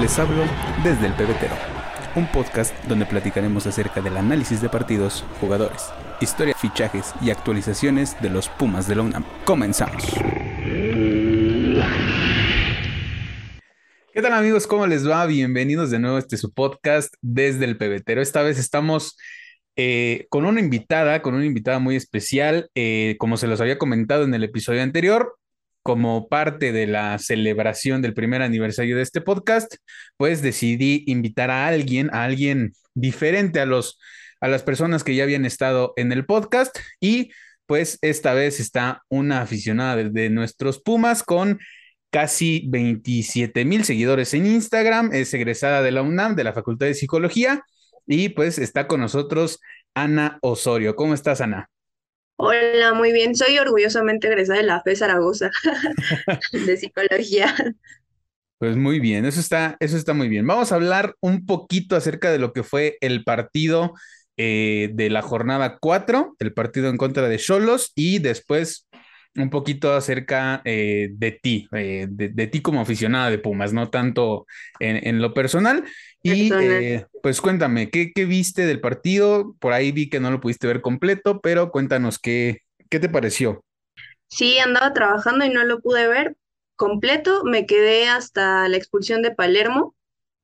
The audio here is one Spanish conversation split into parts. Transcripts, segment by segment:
Les hablo desde el pebetero, un podcast donde platicaremos acerca del análisis de partidos, jugadores, historia, fichajes y actualizaciones de los Pumas de la UNAM. Comenzamos. ¿Qué tal amigos? ¿Cómo les va? Bienvenidos de nuevo a este su podcast desde el pebetero. Esta vez estamos eh, con una invitada, con una invitada muy especial. Eh, como se los había comentado en el episodio anterior, como parte de la celebración del primer aniversario de este podcast, pues decidí invitar a alguien, a alguien diferente a los a las personas que ya habían estado en el podcast y pues esta vez está una aficionada de, nuestros Pumas con casi 27 mil seguidores en Instagram, es egresada de la UNAM, de la Facultad de Psicología y pues está con nosotros Ana Osorio. ¿Cómo estás, Ana? Hola, muy bien. Soy orgullosamente egresada de la FE Zaragoza de psicología. Pues muy bien, eso está, eso está muy bien. Vamos a hablar un poquito acerca de lo que fue el partido eh, de la jornada 4, el partido en contra de Cholos, y después un poquito acerca eh, de ti, eh, de, ti como aficionada de Pumas, no tanto en lo personal. Y eh, pues cuéntame, ¿qué, viste del partido? Por ahí vi que no lo pudiste ver completo, pero cuéntanos qué, qué te pareció. Sí, andaba trabajando y no lo pude ver completo. Me quedé hasta la expulsión de Palermo.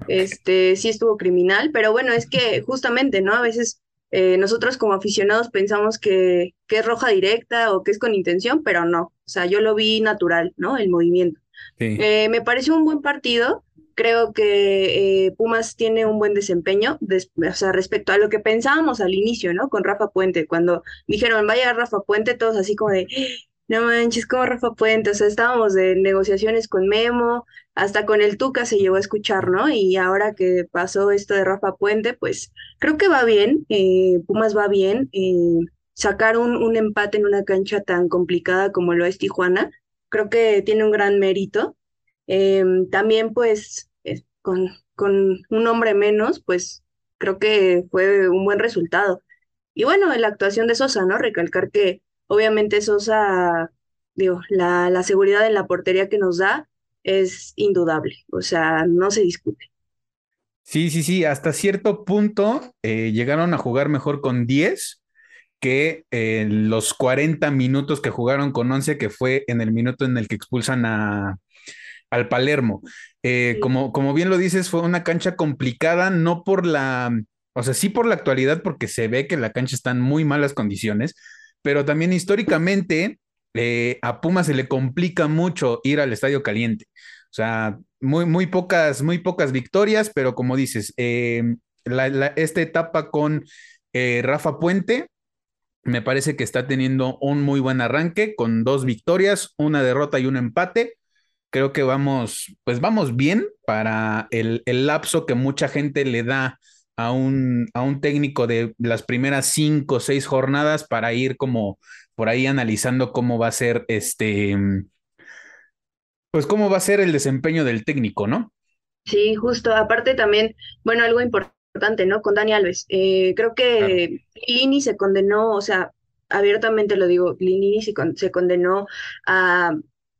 Este, sí estuvo criminal, pero bueno, es que justamente, ¿no? A veces eh, nosotros como aficionados pensamos que, que, es roja directa o que es con intención, pero no. O sea, yo lo vi natural, ¿no? El movimiento. Eh, me pareció un buen partido. Creo que eh, Pumas tiene un buen desempeño, o sea, respecto a lo que pensábamos al inicio, ¿no? Con Rafa Puente, cuando dijeron, vaya Rafa Puente, todos así como de, no manches, como Rafa Puente, o sea, estábamos de negociaciones con Memo, hasta con el Tuca se llegó a escuchar, ¿no? Y ahora que pasó esto de Rafa Puente, pues creo que va bien, eh, Pumas va bien, eh, sacar un, empate en una cancha tan complicada como lo es Tijuana, creo que tiene un gran mérito. Em, también pues con, con un hombre menos, pues creo que fue un buen resultado. Y bueno, la actuación de Sosa, ¿no? Recalcar que obviamente Sosa, digo, la, la seguridad en la portería que nos da es indudable, o sea, no se discute. Sí, sí, sí, hasta cierto punto eh, llegaron a jugar mejor con 10 que en los 40 minutos que jugaron con 11, que fue en el minuto en el que expulsan a, al Palermo. Eh, como, como bien lo dices, fue una cancha complicada, no por la, o sea, sí por la actualidad, porque se ve que la cancha está en muy malas condiciones, pero también históricamente eh, a Puma se le complica mucho ir al estadio caliente. O sea, muy, muy pocas, muy pocas victorias, pero como dices, eh, esta etapa con Rafa Puente, me parece que está teniendo un muy buen arranque con dos victorias, una derrota y un empate creo que vamos, pues vamos bien para el, lapso que mucha gente le da a un, a un técnico de las primeras cinco o seis jornadas para ir como por ahí analizando cómo va a ser este, pues cómo va a ser el desempeño del técnico, ¿no? Sí, justo. Aparte también, bueno, algo importante, ¿no? Con Dani Alves. Eh, creo que Lini se condenó, o sea, abiertamente lo digo, Lini se condenó a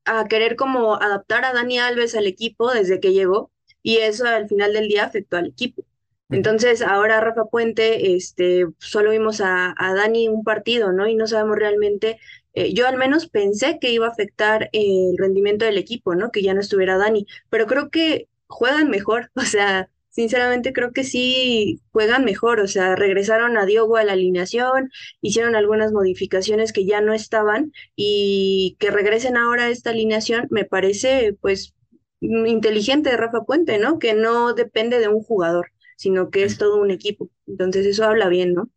a querer como adaptar a Dani Alves al equipo desde que llegó y eso al final del día afectó al equipo. Entonces, ahora Rafa Puente, este, solo vimos a, Dani un partido, ¿no? Y no sabemos realmente, eh, yo al menos pensé que iba a afectar el rendimiento del equipo, ¿no? Que ya no estuviera Dani, pero creo que juegan mejor, o sea, sinceramente creo que sí juegan mejor, o sea, regresaron a Diogo a la alineación, hicieron algunas modificaciones que ya no estaban y que regresen ahora a esta alineación me parece pues inteligente de Rafa Puente, ¿no? Que no depende de un jugador, sino que es todo un equipo. Entonces eso habla bien, ¿no?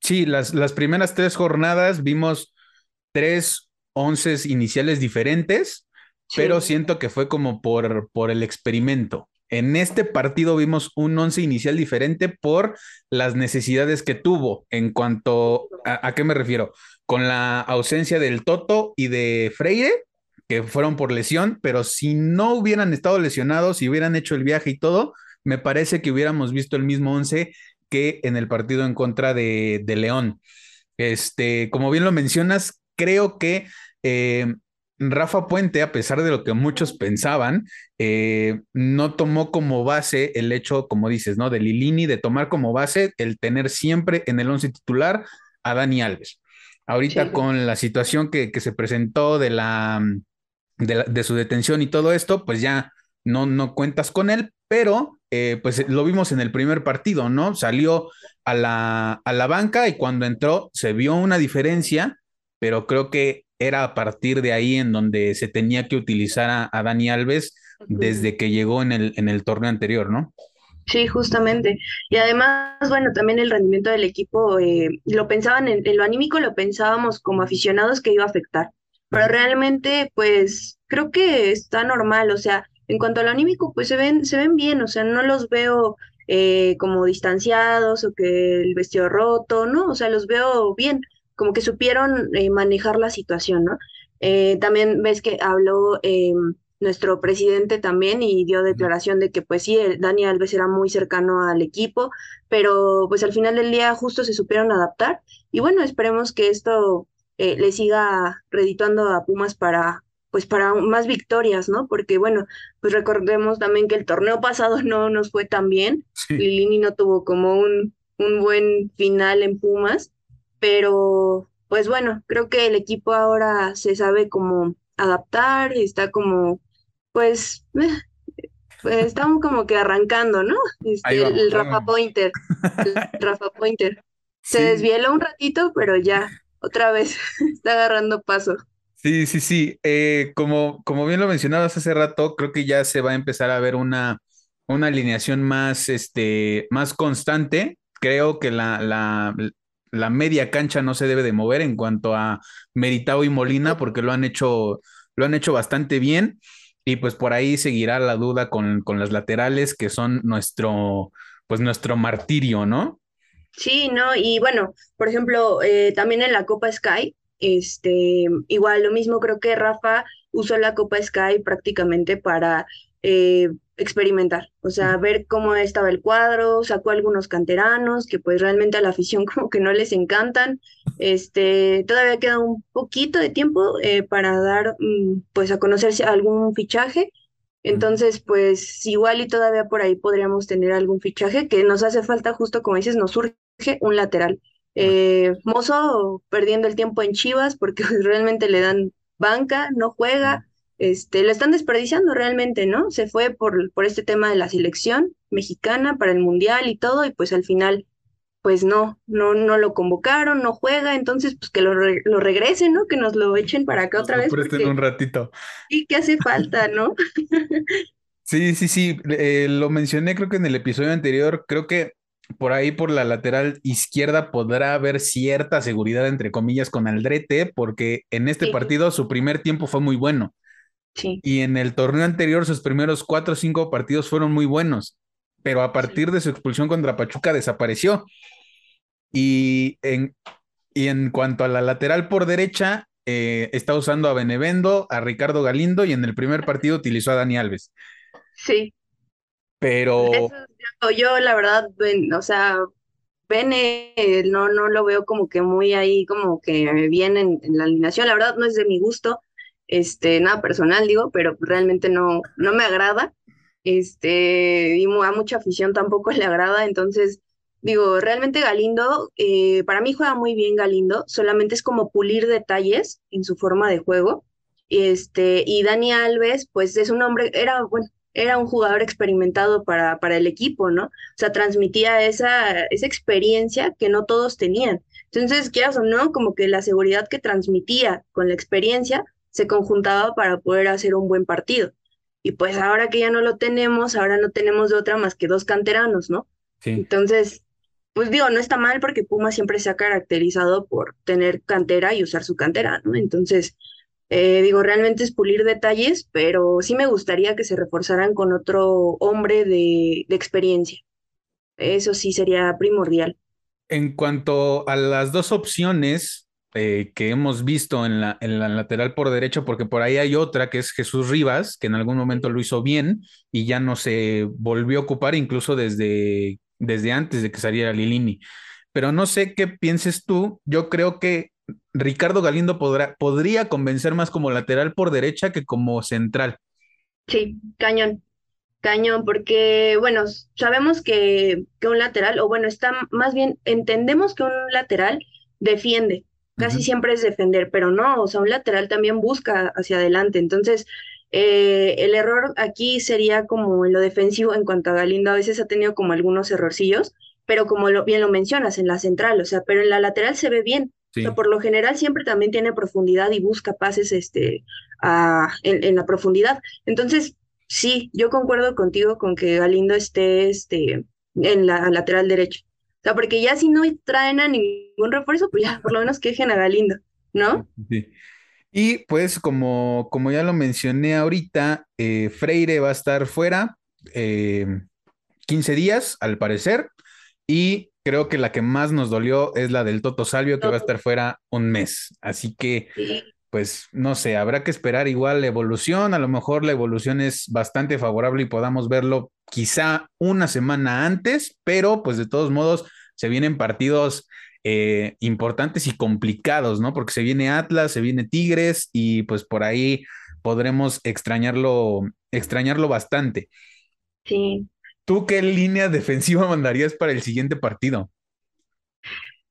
Sí, las, las primeras tres jornadas vimos tres once iniciales diferentes, pero siento que fue como por, por el experimento. En este partido vimos un once inicial diferente por las necesidades que tuvo en cuanto a, qué me refiero, con la ausencia del Toto y de Freire, que fueron por lesión, pero si no hubieran estado lesionados, si hubieran hecho el viaje y todo, me parece que hubiéramos visto el mismo once que en el partido en contra de, León. Este, como bien lo mencionas, creo que eh, Rafa Puente, a pesar de lo que muchos pensaban, eh, no tomó como base el hecho, como dices, ¿no? De Lilini, de tomar como base el tener siempre en el once titular a Dani Alves. Ahorita con la situación que, se presentó de la, de su detención y todo esto, pues ya no, no cuentas con él, pero eh, pues lo vimos en el primer partido, ¿no? Salió a la, a la banca y cuando entró se vio una diferencia, pero creo que era a partir de ahí en donde se tenía que utilizar a, Dani Alves desde que llegó en el, en el torneo anterior, ¿no? Sí, justamente. Y además, bueno, también el rendimiento del equipo, eh, lo pensaban en, en, lo anímico, lo pensábamos como aficionados que iba a afectar, pero realmente, pues, creo que está normal, o sea, en cuanto al anímico, pues se ven, se ven bien, o sea, no los veo eh, como distanciados o que el vestido roto, ¿no? O sea, los veo bien, como que supieron eh, manejar la situación, ¿no? Eh, también ves que habló em, nuestro presidente también y dio declaración de que pues sí, Dani Alves era muy cercano al equipo, pero pues al final del día justo se supieron adaptar y bueno, esperemos que esto le siga redituando a Pumas para pues para más victorias, ¿no? Porque bueno, pues recordemos también que el torneo pasado no nos fue tan bien, Lilini no tuvo como un, un buen final en Pumas, pero pues bueno, creo que el equipo ahora se sabe cómo adaptar, está como, pues, eh, pues estamos como que arrancando, ¿no? Este, el, Rafa Pointer, Rafa Pointer. Se desvieló un ratito, pero ya, otra vez está agarrando paso. Sí, sí, sí. Eh, como, como bien lo mencionabas hace rato, creo que ya se va a empezar a ver una, una alineación más, este, más constante. Creo que la, la, la media cancha no se debe de mover en cuanto a Meritao y Molina, porque lo han hecho, lo han hecho bastante bien. Y pues por ahí seguirá la duda con, con las laterales, que son nuestro, pues nuestro martirio, ¿no? Sí, no, y bueno, por ejemplo, eh, también en la Copa Sky, este, igual lo mismo, creo que Rafa usó la Copa Sky prácticamente para eh, experimentar, o sea, ver cómo estaba el cuadro, sacó algunos canteranos que pues realmente a la afición como que no les encantan. Este, todavía queda un poquito de tiempo eh, para dar mm, pues a conocerse algún fichaje. Entonces, pues igual y todavía por ahí podríamos tener algún fichaje que nos hace falta, justo como dices, nos surge un lateral. Eh, Mozo perdiendo el tiempo en Chivas porque realmente le dan banca, no juega, este, lo están desperdiciando realmente, ¿no? Se fue por, por este tema de la selección mexicana para el Mundial y todo, y pues al final, pues no, no, no lo convocaron, no juega, entonces pues que lo, lo regresen, ¿no? Que nos lo echen para acá otra vez. Presten un ratito. Sí, que hace falta, ¿no? sí, sí, sí, eh, lo mencioné creo que en el episodio anterior, creo que por ahí por la lateral izquierda podrá haber cierta seguridad, entre comillas, con Aldrete, porque en este partido su primer tiempo fue muy bueno. Sí. Y en el torneo anterior sus primeros cuatro o cinco partidos fueron muy buenos, pero a partir de su expulsión contra Pachuca desapareció. Y en, y en cuanto a la lateral por derecha, eh, está usando a Benevendo, a Ricardo Galindo y en el primer partido utilizó a Dani Alves. Sí. Pero yo la verdad, o sea, Bene no, no lo veo como que muy ahí, como que bien en, la alineación. La verdad no es de mi gusto, este, nada personal digo, pero realmente no, no me agrada. Este, y a mucha afición tampoco le agrada, entonces digo, realmente Galindo, eh, para mí juega muy bien Galindo, solamente es como pulir detalles en su forma de juego. Este, y Dani Alves, pues es un hombre, era, bueno, era un jugador experimentado para, para el equipo, ¿no? O sea, transmitía esa, esa experiencia que no todos tenían. Entonces, quieras o no, como que la seguridad que transmitía con la experiencia se conjuntaba para poder hacer un buen partido. Y pues ahora que ya no lo tenemos, ahora no tenemos de otra más que dos canteranos, ¿no? Sí. Entonces, pues digo, no está mal porque Puma siempre se ha caracterizado por tener cantera y usar su cantera, ¿no? Entonces, eh, digo, realmente es pulir detalles, pero sí me gustaría que se reforzaran con otro hombre de, experiencia. Eso sí sería primordial. En cuanto a las dos opciones eh, que hemos visto en la, en la lateral por derecho, porque por ahí hay otra que es Jesús Rivas, que en algún momento lo hizo bien y ya no se volvió a ocupar incluso desde, desde antes de que saliera Lilini. Pero no sé qué pienses tú, yo creo que Ricardo Galindo podrá, podría convencer más como lateral por derecha que como central. Sí, cañón, cañón, porque, bueno, sabemos que, que un lateral, o bueno, está más bien, entendemos que un lateral defiende, casi siempre es defender, pero no, o sea, un lateral también busca hacia adelante. Entonces, eh, el error aquí sería como en lo defensivo en cuanto a Galindo, a veces ha tenido como algunos errorcillos, pero como lo, bien lo mencionas, en la central, o sea, pero en la lateral se ve bien. O sea, por lo general siempre también tiene profundidad y busca pases este, en, la profundidad. Entonces, sí, yo concuerdo contigo con que Galindo esté este, en la lateral derecha. O sea, porque ya si no traen a ningún refuerzo, pues ya por lo menos quejen a Galindo, ¿no? Sí. Y pues como, como ya lo mencioné ahorita, eh, Freire va a estar fuera 15 eh, días, al parecer, y creo que la que más nos dolió es la del Toto Salvio, que va a estar fuera un mes. Así que, pues, no sé, habrá que esperar igual la evolución. A lo mejor la evolución es bastante favorable y podamos verlo quizá una semana antes, pero pues de todos modos se vienen partidos eh, importantes y complicados, ¿no? Porque se viene Atlas, se viene Tigres y pues por ahí podremos extrañarlo, extrañarlo bastante. Sí. ¿Tú qué línea defensiva mandarías para el siguiente partido?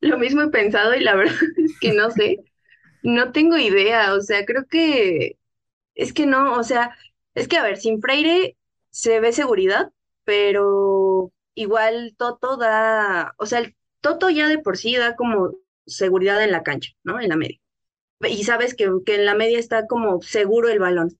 Lo mismo he pensado y la verdad es que no sé, no tengo idea, o sea, creo que es que no, o sea, es que a ver, sin Freire se ve seguridad, pero igual Toto da, o sea, el Toto ya de por sí da como seguridad en la cancha, ¿no? En la media. Y sabes que, que en la media está como seguro el balón.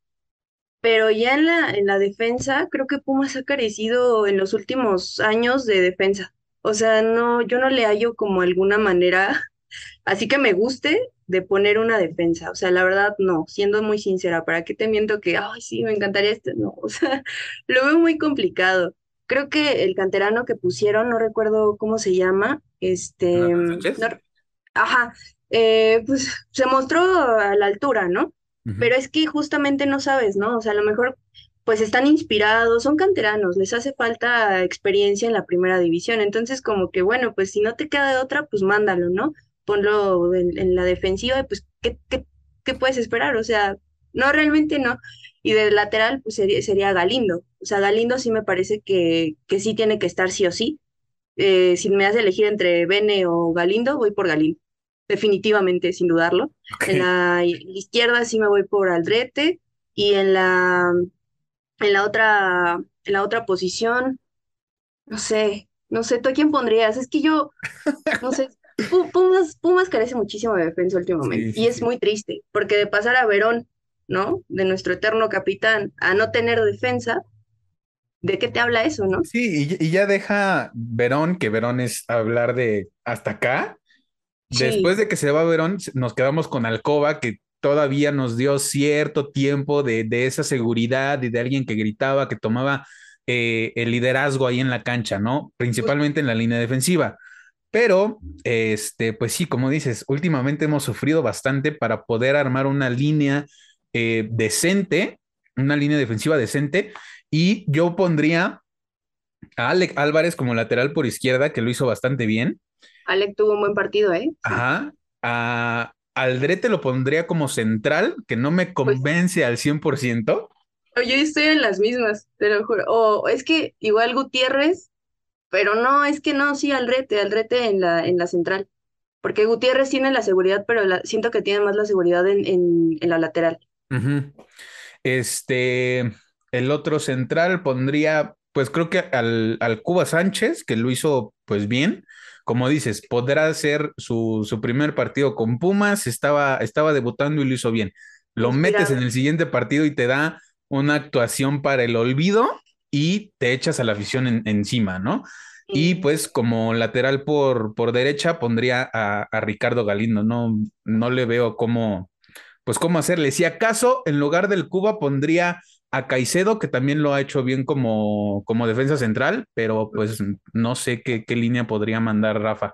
Pero ya en la, en la defensa, creo que Pumas ha carecido en los últimos años de defensa. O sea, no, yo no le hallo como alguna manera, así que me guste de poner una defensa. O sea, la verdad, no, siendo muy sincera, ¿para qué te miento que, ay, sí, me encantaría este? No, o sea, lo veo muy complicado. Creo que el canterano que pusieron, no recuerdo cómo se llama, este, ajá, eh, pues se mostró a la altura, ¿no? Pero es que justamente no sabes, ¿no? O sea, a lo mejor pues están inspirados, son canteranos, les hace falta experiencia en la primera división. Entonces, como que bueno, pues si no te queda de otra, pues mándalo, ¿no? Ponlo en, la defensiva y pues, ¿qué, qué, qué puedes esperar? O sea, no, realmente no. Y de lateral, pues sería, sería Galindo. O sea, Galindo sí me parece que, que sí tiene que estar sí o sí. Eh, si me das elegir entre Bene o Galindo, voy por Galindo. Definitivamente, sin dudarlo. En la izquierda sí me voy por Aldrete. Y en la, en la otra, en la otra posición, no sé, no sé, ¿tú a quién pondrías? Es que yo, no sé, Pumas, Pumas carece muchísimo de defensa últimamente. y es muy triste, porque de pasar a Verón ¿no? De nuestro eterno capitán a no tener defensa, ¿de qué te habla eso, no? Sí, y, ya deja Verón, que Verón es hablar de hasta acá. Después de que se va Verón, nos quedamos con Alcoba, que todavía nos dio cierto tiempo de, esa seguridad y de alguien que gritaba, que tomaba eh, el liderazgo ahí en la cancha, ¿no? Principalmente en la línea defensiva. Pero, este, pues sí, como dices, últimamente hemos sufrido bastante para poder armar una línea eh, decente, una línea defensiva decente, y yo pondría a Alec Álvarez como lateral por izquierda, que lo hizo bastante bien. Alec tuvo un buen partido, ¿eh? Ajá. A Aldrete lo pondría como central, que no me pues convence al 100%. Yo estoy en las mismas, te lo juro. O es que igual Gutiérrez, pero no, es que no, sí, Aldrete, Aldrete en la, en la central. Porque Gutiérrez tiene la seguridad, pero siento que tiene más la seguridad en, en la lateral. Este, el otro central pondría, pues creo que al, Cuba Sánchez, que lo hizo pues bien. Como dices, podrá ser su, primer partido con Pumas, estaba, estaba debutando y lo hizo bien. Lo metes en el siguiente partido y te da una actuación para el olvido y te echas a la afición encima, ¿no? Y pues como lateral por, por derecha pondría a, a, Ricardo Galindo, no, no le veo cómo, pues cómo hacerle. Si acaso en lugar del Cuba pondría a Caicedo, que también lo ha hecho bien como, como defensa central, pero pues no sé qué, qué línea podría mandar Rafa.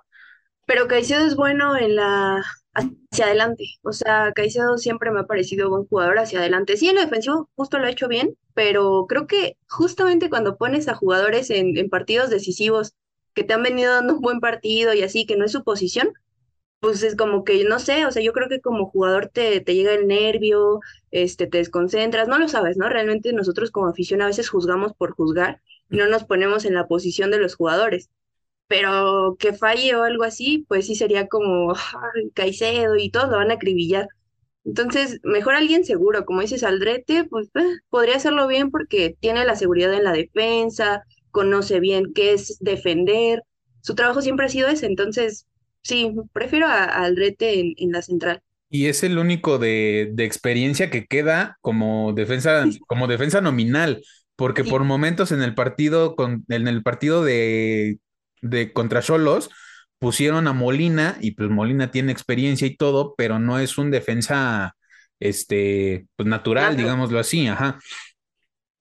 Pero Caicedo es bueno en la hacia adelante. O sea, Caicedo siempre me ha parecido buen jugador hacia adelante. Sí, en lo defensivo justo lo ha hecho bien, pero creo que justamente cuando pones a jugadores en, en partidos decisivos que te han venido dando un buen partido y así, que no es su posición, pues es como que, no sé, o sea, yo creo que como jugador te, te llega el nervio, este, te desconcentras, no lo sabes, ¿no? Realmente nosotros como afición a veces juzgamos por juzgar y no nos ponemos en la posición de los jugadores. Pero que falle o algo así, pues sí sería como ay, Caicedo y todos lo van a acribillar. Entonces, mejor alguien seguro, como dices, Aldrete, pues eh, podría hacerlo bien porque tiene la seguridad en la defensa, conoce bien qué es defender. Su trabajo siempre ha sido ese, entonces Sí, prefiero a, a Aldrete en, en la central. Y es el único de, de experiencia que queda como defensa, como defensa nominal, porque Sí, por momentos en el partido, con, en el partido de, de contra Xolos, pusieron a Molina, y pues Molina tiene experiencia y todo, pero no es un defensa este, pues natural, digámoslo así, ajá.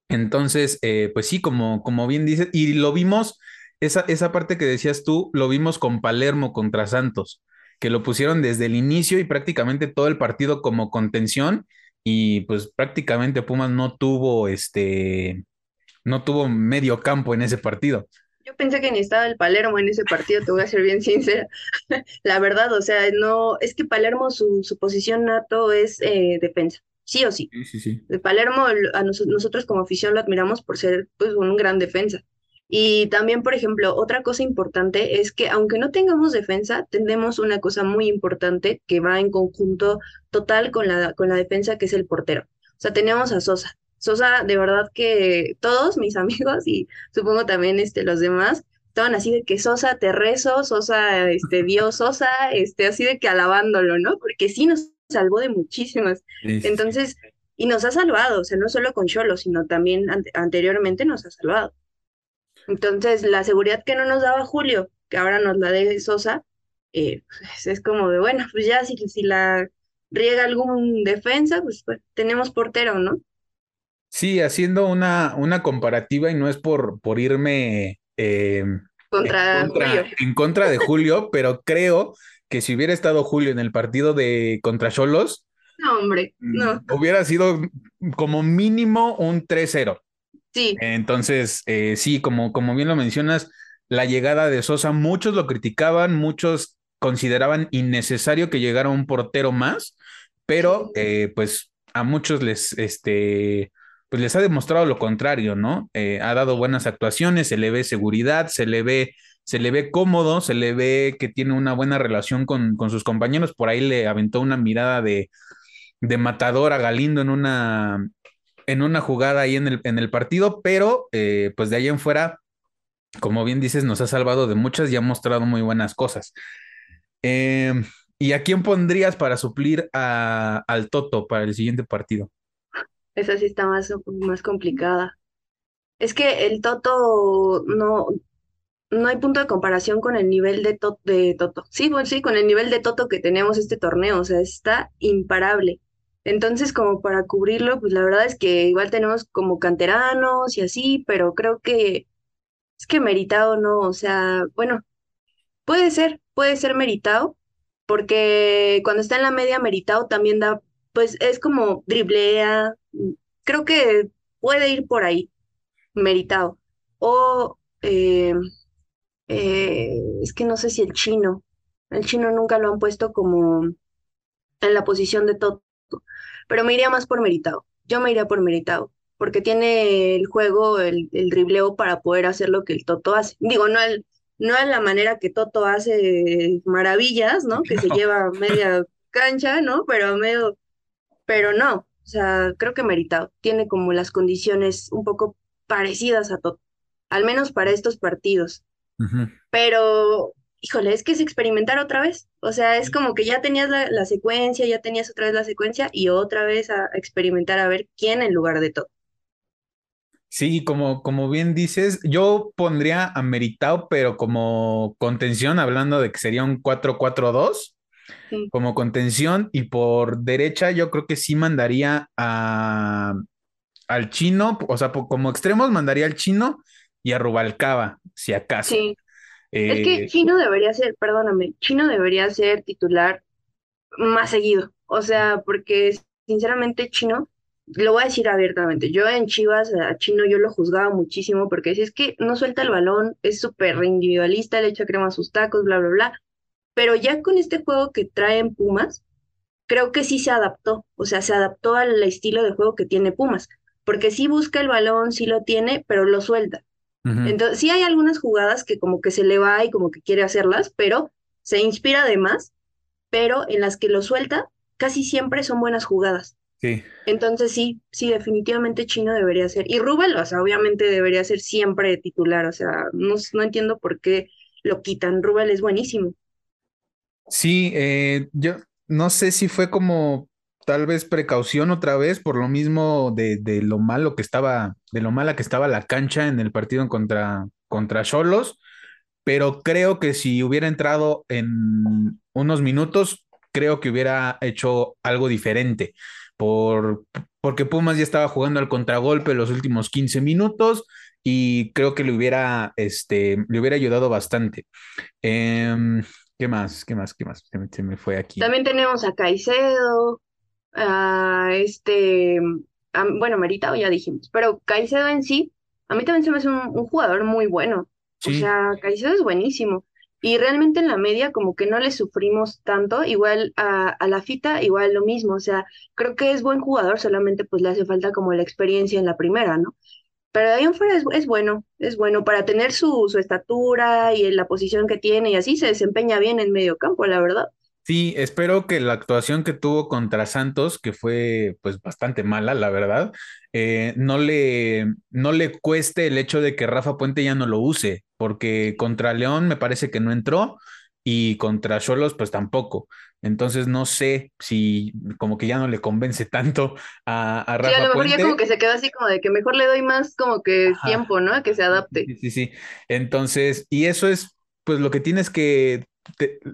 Entonces, eh, pues sí, como, como bien dices, y lo vimos, esa, esa parte que decías tú, lo vimos con Palermo contra Santos, que lo pusieron desde el inicio y prácticamente todo el partido como contención, y pues prácticamente Pumas no tuvo este, no tuvo medio campo en ese partido. Yo pensé que ni estaba el Palermo en ese partido, te voy a ser bien sincera. La verdad, o sea, no, es que Palermo su, su posición nato es eh, defensa, sí o sí. Sí, sí, sí. De Palermo, a nos- nosotros como afición lo admiramos por ser pues un gran defensa. Y también, por ejemplo, otra cosa importante es que aunque no tengamos defensa, tenemos una cosa muy importante que va en conjunto total con la, con la defensa, que es el portero. O sea, tenemos a Sosa. Sosa, de verdad que todos mis amigos y supongo también este, los demás, estaban así de que Sosa te rezo, Sosa, este, Dios, Sosa, este, así de que alabándolo, ¿no? Porque sí nos salvó de muchísimas. Sí. Entonces, y nos ha salvado, o sea, no solo con Cholo, sino también ante- anteriormente nos ha salvado. Entonces, la seguridad que no nos daba Julio, que ahora nos la dé Sosa, eh, pues, es como de, bueno, pues ya si, si la riega algún defensa, pues, pues tenemos portero, ¿no? Sí, haciendo una, una comparativa y no es por, por irme eh, en Contra Julio. en contra de Julio, pero creo que si hubiera estado Julio en el partido de contra Xolos, No, hombre, no, hubiera sido como mínimo un tres cero. Sí, Entonces, eh, sí, como, como bien lo mencionas, la llegada de Sosa, muchos lo criticaban, muchos consideraban innecesario que llegara un portero más, pero eh, pues a muchos les, este, pues les ha demostrado lo contrario, ¿no? Eh, ha dado buenas actuaciones, se le ve seguridad, se le ve, se le ve cómodo, se le ve que tiene una buena relación con, con sus compañeros. Por ahí le aventó una mirada de, de matador a Galindo en una, en una jugada ahí en el, en el partido, pero eh, pues de ahí en fuera, como bien dices, nos ha salvado de muchas y ha mostrado muy buenas cosas. Eh, ¿y a quién pondrías para suplir a, al Toto para el siguiente partido? esa sí está más, más complicada. Es que el Toto no, no hay punto de comparación con el nivel de, to- de Toto. Sí, pues sí, con el nivel de Toto que tenemos este torneo, o sea, está imparable. Entonces, como para cubrirlo, pues la verdad es que igual tenemos como canteranos y así, pero creo que es que Meritao no, o sea, bueno, puede ser, puede ser Meritao, porque cuando está en la media Meritao también da, pues es como driblea, mm, creo que puede ir por ahí, Meritao. O eh, eh, es que no sé si el chino, el chino nunca lo han puesto como en la posición de Toto, pero me iría más por Meritao. Yo me iría por Meritao, porque tiene el juego, el, el dribleo para poder hacer lo que el Toto hace. Digo, no el, no a la manera que Toto hace maravillas, ¿no? Que se lleva media cancha, ¿no? Pero medio, pero no. O sea, creo que Meritao tiene como las condiciones un poco parecidas a Toto, al menos para estos partidos. Pero, híjole, es que es experimentar otra vez. O sea, es como que ya tenías la, la secuencia, ya tenías otra vez la secuencia y otra vez a, a experimentar a ver quién en lugar de todo. Sí, como, como bien dices, yo pondría a Meritao, pero como contención, hablando de que sería un cuatro cuatro dos Sí, como contención, y por derecha yo creo que sí mandaría a, al chino, o sea, como extremos mandaría al chino y a Rubalcaba, si acaso. sí. Es que Eh, Chino debería ser, perdóname, Chino debería ser titular más seguido. O sea, porque sinceramente Chino, lo voy a decir abiertamente, yo en Chivas a Chino yo lo juzgaba muchísimo porque si es que no suelta el balón, es súper individualista, le echa crema a sus tacos, bla, bla, bla. pero ya con este juego que traen Pumas, creo que sí se adaptó, o sea, se adaptó al estilo de juego que tiene Pumas, porque sí busca el balón, sí lo tiene, pero lo suelta. Entonces, sí hay algunas jugadas que como que se le va y como que quiere hacerlas, pero se inspira además, pero en las que lo suelta, casi siempre son buenas jugadas. Sí. Entonces sí, sí, definitivamente Chino debería ser. Y Rubel, o sea, obviamente debería ser siempre titular, o sea, no, no entiendo por qué lo quitan. Rubel es buenísimo. Sí, eh, yo no sé si fue como tal vez precaución otra vez por lo mismo de, de lo malo que estaba, de lo mala que estaba la cancha en el partido contra contra Cholos, pero creo que si hubiera entrado en unos minutos, creo que hubiera hecho algo diferente por, porque Pumas ya estaba jugando al contragolpe los últimos 15 minutos y creo que le hubiera, este, le hubiera ayudado bastante. Em, ¿qué más? ¿Qué más? ¿Qué más? Se fue aquí. También tenemos a Caicedo, a este, bueno, Meritao ya dijimos, pero Caicedo en sí, a mí también se me hace un, jugador muy bueno. O sea, Caicedo es buenísimo. Y realmente en la media como que no le sufrimos tanto, igual a, a, la fita, igual lo mismo, o sea, creo que es buen jugador, solamente pues le hace falta como la experiencia en la primera, ¿no? Pero de ahí en fuera es, es, bueno, es bueno para tener su, su estatura y la posición que tiene y así se desempeña bien en medio campo, la verdad. Sí, espero que la actuación que tuvo contra Santos, que fue pues bastante mala, la verdad, eh, no, le, no le cueste el hecho de que Rafa Puente ya no lo use, porque contra León me parece que no entró y contra Cholos pues tampoco. Entonces no sé si como que ya no le convence tanto a, a Rafa. Sí, a lo mejor ya como que se queda así como de que mejor le doy más como que tiempo, ¿no? A que se adapte. Sí, sí, sí. Entonces, y eso es pues lo que tienes que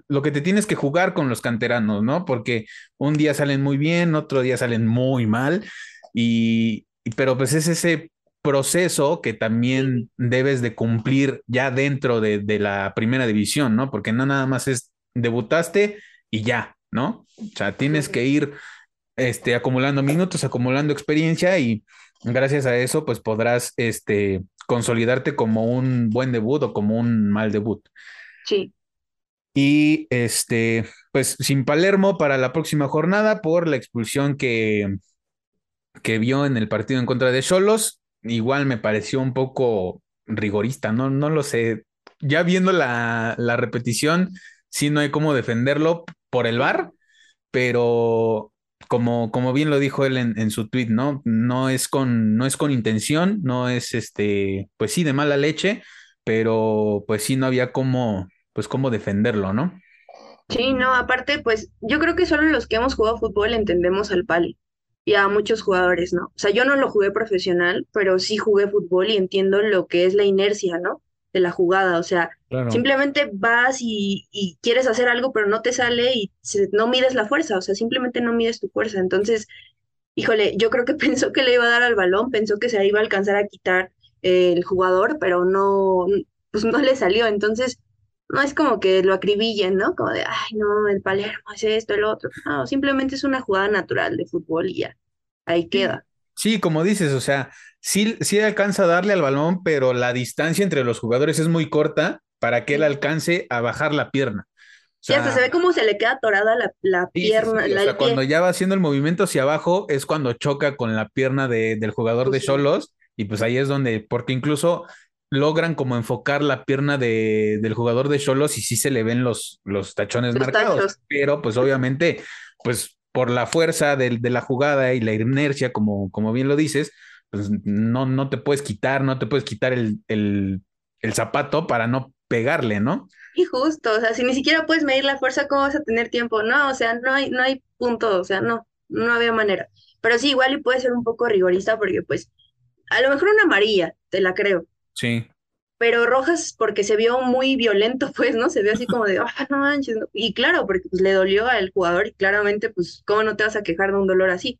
lo que te tienes que jugar con los canteranos, ¿no? Porque un día salen muy bien, otro día salen muy mal, y, pero pues es ese proceso que también debes de cumplir ya dentro de, la primera división, ¿no? Porque no nada más es debutaste y ya, ¿no? O sea, tienes que ir este, acumulando minutos, acumulando experiencia y gracias a eso pues podrás este, consolidarte como un buen debut o como un mal debut. Sí. Y este, pues sin Palermo para la próxima jornada por la expulsión que, que vio en el partido en contra de Cholos. Igual me pareció un poco rigorista, no, no lo sé. Ya viendo la, la repetición, sí no hay cómo defenderlo por el VAR, pero como, como bien lo dijo él en, en, su tweet, ¿no? No es con, no es con intención, no es este, pues sí, de mala leche, pero pues sí no había cómo, pues cómo defenderlo, ¿no? Sí, no, aparte, pues yo creo que solo los que hemos jugado fútbol entendemos al Pali y a muchos jugadores, ¿no? O sea, yo no lo jugué profesional, pero sí jugué fútbol y entiendo lo que es la inercia, ¿no? De la jugada, o sea, simplemente vas y, y, quieres hacer algo, pero no te sale y no mides la fuerza, o sea, simplemente no mides tu fuerza. Entonces, híjole, yo creo que pensó que le iba a dar al balón, pensó que se iba a alcanzar a quitar eh, el jugador, pero no, pues no le salió. Entonces, no es como que lo acribillen, ¿no? Como de, ay, no, el Palermo es esto, el otro. No, simplemente es una jugada natural de fútbol y ya, ahí queda. Sí, como dices, o sea, sí, sí alcanza a darle al balón, pero la distancia entre los jugadores es muy corta para que él alcance a bajar la pierna. sí, hasta se ve como se le queda atorada la, la pierna. o sea, cuando ya va haciendo el movimiento hacia abajo es cuando choca con la pierna de, del jugador de Cholos y pues ahí es donde, porque incluso logran como enfocar la pierna de, del jugador de Cholos y sí se le ven los, los tachones marcados, pero pues obviamente, pues por la fuerza de, de, la jugada y la inercia, como, como bien lo dices, pues no, no te puedes quitar, no te puedes quitar el, el, el zapato para no pegarle, ¿no? Y justo, o sea, si ni siquiera puedes medir la fuerza, ¿cómo vas a tener tiempo? No, o sea, no hay, no hay punto, o sea, no, no había manera. Pero sí, igual y puede ser un poco rigorista porque pues a lo mejor una amarilla, te la creo, Sí. Pero Rojas, porque se vio muy violento, pues, ¿no? Se vio así como de, ah, no manches. Y claro, porque pues, le dolió al jugador y claramente, pues, ¿cómo no te vas a quejar de un dolor así?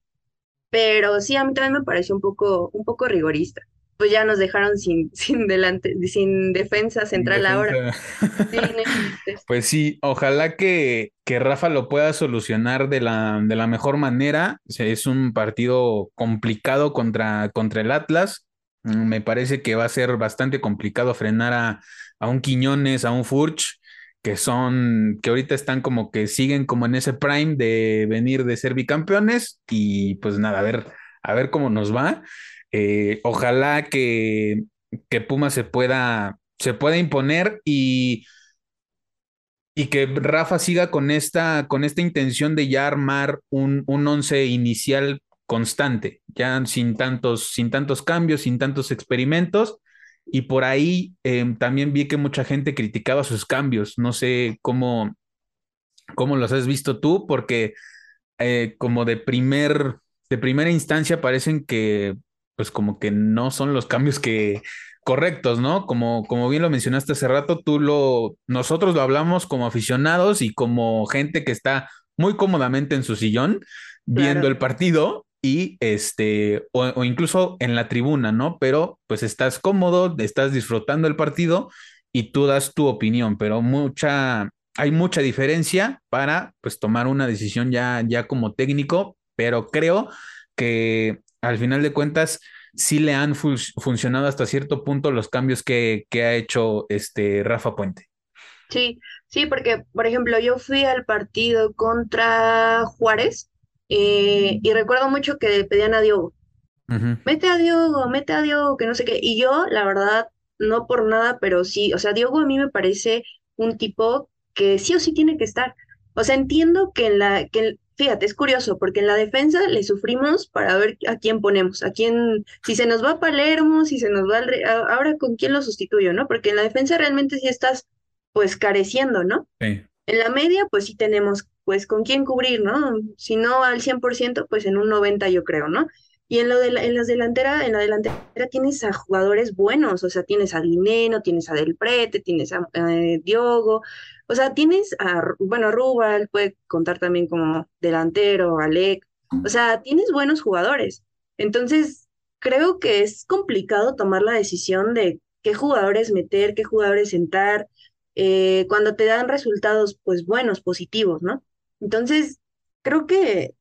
Pero sí, a mí también me pareció un poco, un poco rigorista. Pues ya nos dejaron sin, sin delante, sin defensa central ahora. pues sí, ojalá que, que Rafa lo pueda solucionar de la, de la mejor manera. Es un partido complicado contra, contra el Atlas me parece que va a ser bastante complicado frenar a, un Quiñones, a un Furch, que son, que ahorita están como que siguen como en ese prime de venir de ser bicampeones y pues nada, a ver, a ver cómo nos va. Eh, ojalá que, que Puma se pueda, se pueda imponer y, y que Rafa siga con esta, con esta intención de ya armar un, un once inicial constante, ya sin tantos, sin tantos cambios, sin tantos experimentos. Y por ahí em, también vi que mucha gente criticaba sus cambios. No sé cómo, cómo los has visto tú, porque eh, como de primer, de primera instancia parecen que, pues como que no son los cambios que correctos, ¿no? Como, como bien lo mencionaste hace rato, tú lo, nosotros lo hablamos como aficionados y como gente que está muy cómodamente en su sillón viendo el partido y este, o, incluso en la tribuna, ¿no? Pero pues estás cómodo, estás disfrutando el partido y tú das tu opinión, pero mucha, hay mucha diferencia para pues tomar una decisión ya, ya como técnico, pero creo que al final de cuentas sí le han funcionado hasta cierto punto los cambios que, que ha hecho este Rafa Puente. Sí, sí, porque por ejemplo yo fui al partido contra Juárez eh, y recuerdo mucho que pedían a Diogo, mete a Diogo, mete a Diogo, que no sé qué. Y yo, la verdad, no por nada, pero sí, o sea, Diogo a mí me parece un tipo que sí o sí tiene que estar. O sea, entiendo que en la, que fíjate, es curioso, porque en la defensa le sufrimos para ver a quién ponemos, a quién, si se nos va Palermo, si se nos va, ahora con quién lo sustituyo, ¿no? Porque en la defensa realmente sí estás, pues, careciendo, ¿no? Sí. En la media, pues sí tenemos, pues, con quién cubrir, ¿no? Si no al 100%, pues en un 90 yo creo, ¿no? Y en, lo de en las delanteras, en la delantera tienes a jugadores buenos, o sea, tienes a Dineno, tienes a Del Prete, tienes a Diogo, o sea, tienes a, bueno, Rubal, puede contar también como delantero, Alec, o sea, tienes buenos jugadores. Entonces, creo que es complicado tomar la decisión de qué jugadores meter, qué jugadores sentar, eh, cuando te dan resultados, pues buenos, positivos, ¿no? Entonces, creo que,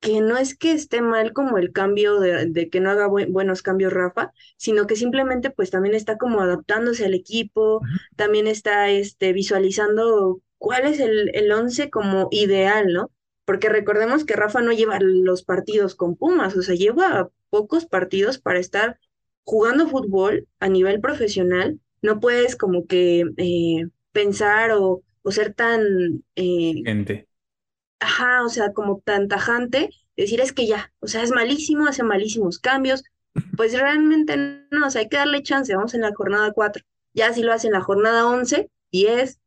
que no es que esté mal como el cambio de, que no haga buenos cambios Rafa, sino que simplemente pues también está como adaptándose al equipo, también está este, visualizando cuál es el, el once como ideal, ¿no? Porque recordemos que Rafa no lleva los partidos con Pumas, o sea, lleva pocos partidos para estar jugando fútbol a nivel profesional. No puedes como que eh, pensar o, o ser tan... Eh, Gente. Ajá, o sea, como tan tajante, decir es que ya, o sea, es malísimo, hace malísimos cambios, pues realmente no, o sea, hay que darle chance, vamos en la jornada 4, ya si lo hace en la jornada 11, 10,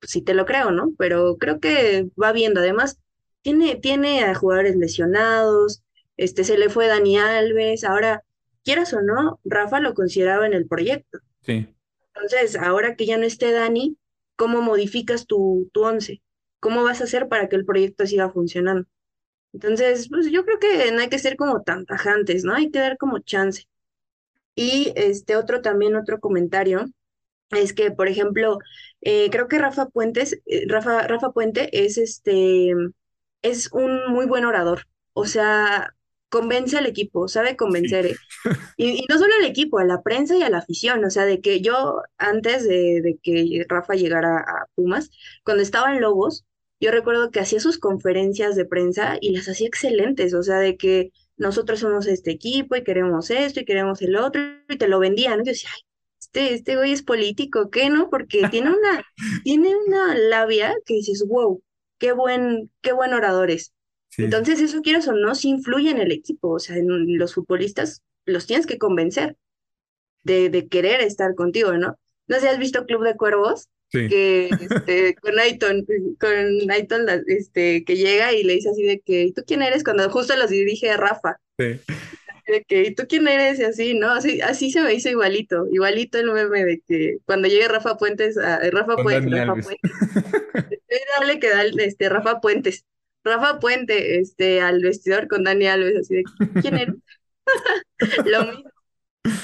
pues sí te lo creo, ¿no? Pero creo que va viendo, además, tiene, tiene a jugadores lesionados, este, se le fue Dani Alves, ahora, quieras o no, Rafa lo consideraba en el proyecto. Sí. Entonces, ahora que ya no esté Dani, ¿cómo modificas tu, tu once? ¿Cómo vas a hacer para que el proyecto siga funcionando? Entonces, pues yo creo que no hay que ser como tan tajantes, ¿no? Hay que dar como chance. Y este otro también, otro comentario, es que, por ejemplo, eh, creo que Rafa Puentes, eh, Rafa, Rafa Puente es este, es un muy buen orador. O sea, convence al equipo, sabe convencer. ¿eh? Y, no solo al equipo, a la prensa y a la afición. O sea, de que yo, antes de, que Rafa llegara a Pumas, cuando estaba en Lobos, yo recuerdo que hacía sus conferencias de prensa y las hacía excelentes. O sea, de que nosotros somos este equipo y queremos esto y queremos el otro, y te lo vendían. Y yo decía, ay, este, este güey es político, ¿qué no? Porque tiene una, tiene una labia que dices, wow, qué buen, qué buen orador es. Entonces, eso quieres o no, sí influye en el equipo. O sea, en los futbolistas los tienes que convencer de, de querer estar contigo, ¿no? No sé has visto Club de Cuervos, que este, con Aiton, con Aiton, este, que llega y le dice así de que, ¿y tú quién eres? Cuando justo los dirige Rafa. Sí. De que, ¿y tú quién eres? Y así, ¿no? Así, así se me hizo igualito, igualito el meme de que cuando llegue Rafa Puentes, a, Rafa Puentes, Rafa Puentes, dale que da este, Rafa Puentes, Rafa Puente, este, al vestidor con Dani Alves, así de, ¿quién eres? Lo mismo.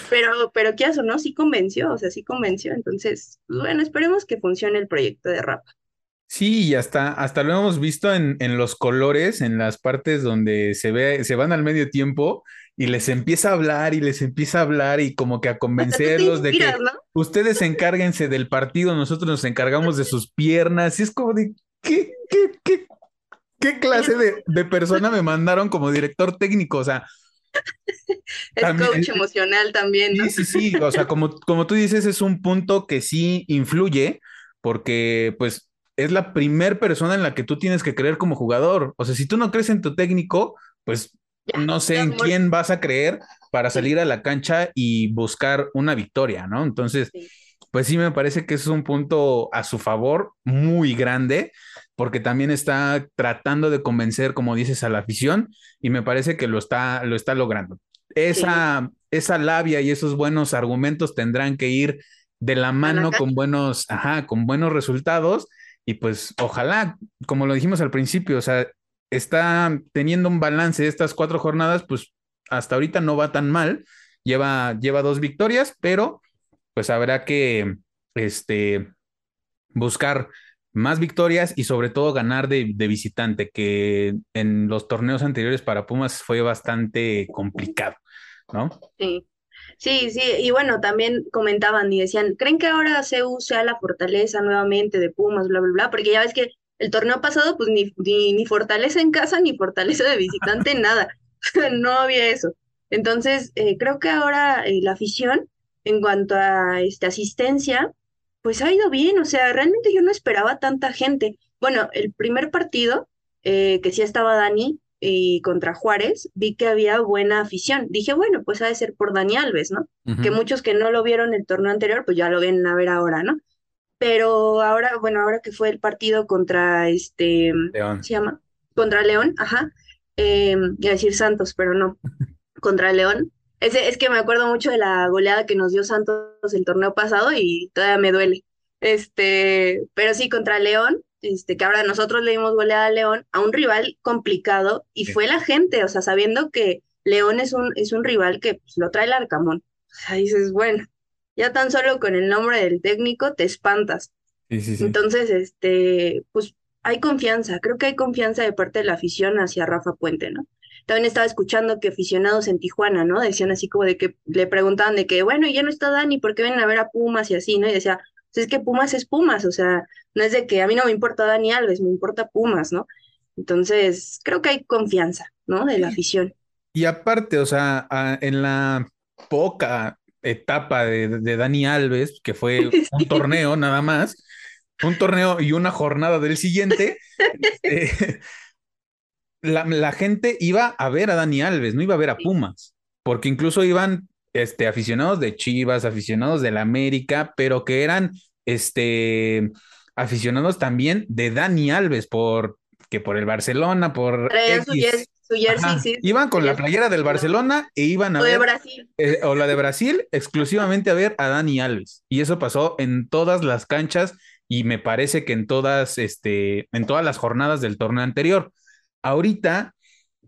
Pero, pero qué o no, sí convenció, o sea, sí convenció. Entonces, bueno, esperemos que funcione el proyecto de Rafa. Sí, y hasta, hasta lo hemos visto en, en los colores, en las partes donde se ve, se van al medio tiempo y les empieza a hablar y les empieza a hablar y como que a convencerlos de que ustedes encárguense del partido, nosotros nos encargamos de sus piernas. Y es como de, ¿qué, qué, qué, qué clase de, de persona me mandaron como director técnico? O sea, es coach emocional también, ¿no? Sí, sí, sí. O sea, como, como tú dices, es un punto que sí influye, porque pues es la primer persona en la que tú tienes que creer como jugador. O sea, si tú no crees en tu técnico, pues no sé en quién vas a creer para salir a la cancha y buscar una victoria, ¿no? Entonces, pues sí me parece que es un punto a su favor muy grande, porque también está tratando de convencer, como dices, a la afición y me parece que lo está, lo está logrando. Esa, esa labia y esos buenos argumentos tendrán que ir de la mano con buenos, ajá, con buenos resultados y pues ojalá, como lo dijimos al principio, o sea, está teniendo un balance de estas cuatro jornadas, pues hasta ahorita no va tan mal, lleva, lleva dos victorias, pero pues habrá que este, buscar más victorias y sobre todo ganar de, visitante, que en los torneos anteriores para Pumas fue bastante complicado, ¿no? Sí. Sí, sí, y bueno, también comentaban y decían, ¿creen que ahora CEU sea la fortaleza nuevamente de Pumas, bla, bla, bla? Porque ya ves que el torneo pasado, pues ni, ni, fortaleza en casa, ni fortaleza de visitante, nada. no había eso. Entonces, eh, creo que ahora eh, la afición, en cuanto a esta asistencia, pues ha ido bien. O sea, realmente yo no esperaba tanta gente. Bueno, el primer partido, eh, que sí estaba Dani, y contra Juárez, vi que había buena afición. Dije, bueno, pues ha de ser por Dani Alves, ¿no? Que muchos que no lo vieron el torneo anterior, pues ya lo vienen a ver ahora, ¿no? pero ahora, bueno, ahora que fue el partido contra este, León. ¿se llama? Contra León, ajá, eh, iba a decir Santos, pero no, contra León. Es, es que me acuerdo mucho de la goleada que nos dio Santos el torneo pasado y todavía me duele. Este, pero sí, contra León, este, que ahora nosotros le dimos goleada a León, a un rival complicado, y fue la gente, o sea, sabiendo que León es un, es un rival que pues, lo trae el Arcamón. O sea, dices, bueno, ya tan solo con el nombre del técnico te espantas. Entonces, este, pues hay confianza, creo que hay confianza de parte de la afición hacia Rafa Puente, ¿no? También estaba escuchando que aficionados en Tijuana, ¿no? Decían así como de que le preguntaban de que, bueno, ya no está Dani, ¿por qué vienen a ver a Pumas y así, ¿no? Y decía, pues es que Pumas es Pumas, o sea, no es de que a mí no me importa Dani Alves, me importa Pumas, ¿no? Entonces, creo que hay confianza, ¿no? De la afición. Y aparte, o sea, en la poca etapa de, Dani Alves, que fue un torneo nada más, un torneo y una jornada del siguiente, la, gente iba a ver a Dani Alves, no iba a ver a Pumas, porque incluso iban este, aficionados de Chivas, aficionados del América, pero que eran este, aficionados también de Dani Alves, por, que por el Barcelona, por Iban con la playera del Barcelona e iban a o ver. De Brasil. Eh, o la de Brasil, exclusivamente a ver a Dani Alves. Y eso pasó en todas las canchas y me parece que en todas, este, en todas las jornadas del torneo anterior. Ahorita,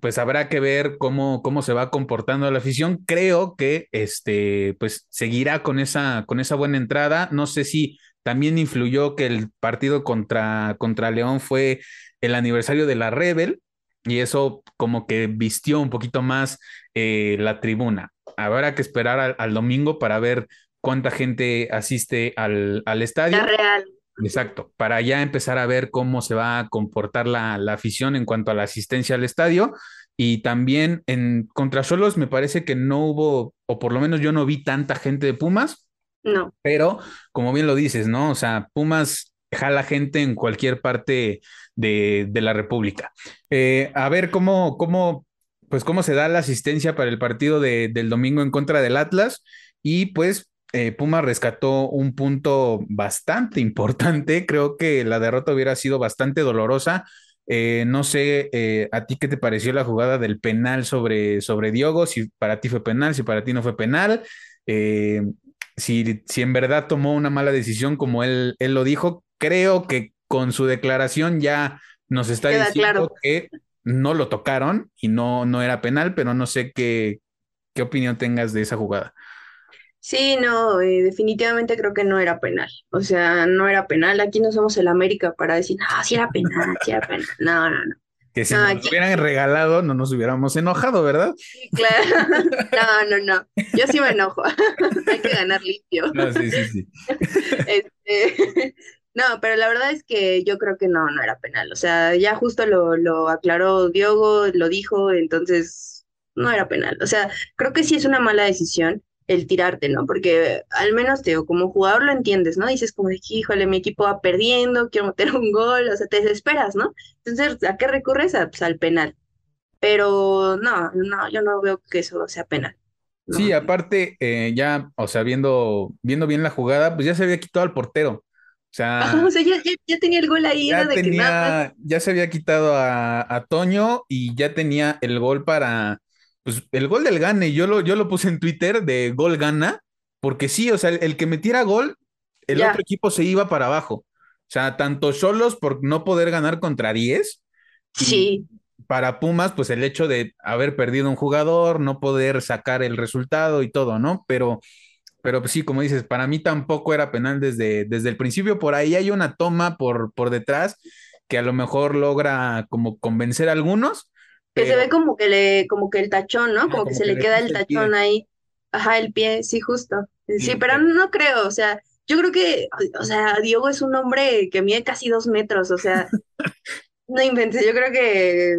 pues habrá que ver cómo, cómo se va comportando la afición. Creo que este, pues seguirá con esa, con esa buena entrada. No sé si también influyó que el partido contra, contra León fue el aniversario de la Rebel y eso como que vistió un poquito más eh, la tribuna. Habrá que esperar al, domingo para ver cuánta gente asiste al, al estadio. La real. Exacto, para ya empezar a ver cómo se va a comportar la, la afición en cuanto a la asistencia al estadio. Y también en Contrasolos me parece que no hubo, o por lo menos yo no vi tanta gente de Pumas. No. Pero, como bien lo dices, ¿no? O sea, Pumas jala gente en cualquier parte de, la República. Eh, a ver cómo, cómo, pues cómo se da la asistencia para el partido del domingo en contra del Atlas y pues eh, Puma rescató un punto bastante importante. Creo que la derrota hubiera sido bastante dolorosa. Eh, no sé a ti qué te pareció la jugada del penal sobre, sobre Diogo, si para ti fue penal, si para ti no fue penal. si, si en verdad tomó una mala decisión como él, él lo dijo, creo que con su declaración ya nos está diciendo que no lo tocaron y no, no era penal, pero no sé qué, qué opinión tengas de esa jugada. Sí, no, eh, definitivamente creo que no era penal. O sea, no era penal. Aquí no somos el América para decir, no, sí era penal, sí era penal. No, no, no. que si nos hubieran regalado no nos hubiéramos enojado, ¿verdad? Sí, claro. No, no, no. Yo sí me enojo. Hay que ganar limpio. No, sí, sí, sí. Este, no, pero la verdad es que yo creo que no, no era penal. O sea, ya justo lo, lo aclaró Diogo, lo dijo, entonces no era penal. O sea, creo que sí es una mala decisión el tirarte, ¿no? Porque al menos te digo, como jugador lo entiendes, ¿no? Dices como de, híjole, mi equipo va perdiendo, quiero meter un gol, o sea, te desesperas, ¿no? Entonces, ¿a qué recurres? pues, al penal. Pero no, no, yo no veo que eso sea penal. Sí, aparte, eh, ya, o sea, viendo, viendo bien la jugada, pues ya se había quitado al portero. O sea, o sea ya, ya, tenía el gol ahí. Ya, de tenía, ya se había quitado a, a Toño y ya tenía el gol para, pues el gol del gane, yo lo, yo lo puse en Twitter de gol gana, porque sí, o sea, el, que metiera gol, el otro equipo se iba para abajo. O sea, tanto solos por no poder ganar contra 10. Sí. Para Pumas, pues el hecho de haber perdido un jugador, no poder sacar el resultado y todo, ¿no? Pero, pero pues sí, como dices, para mí tampoco era penal desde, desde el principio. Por ahí hay una toma por, por detrás que a lo mejor logra como convencer a algunos, que se ve como que le, como que el tachón, ¿no? Como, que, se le, queda el tachón ahí. Ajá, el pie, sí, justo. Sí, pero no creo, o sea, yo creo que, o sea, Diego es un hombre que mide casi dos metros, o sea, no inventé, yo creo que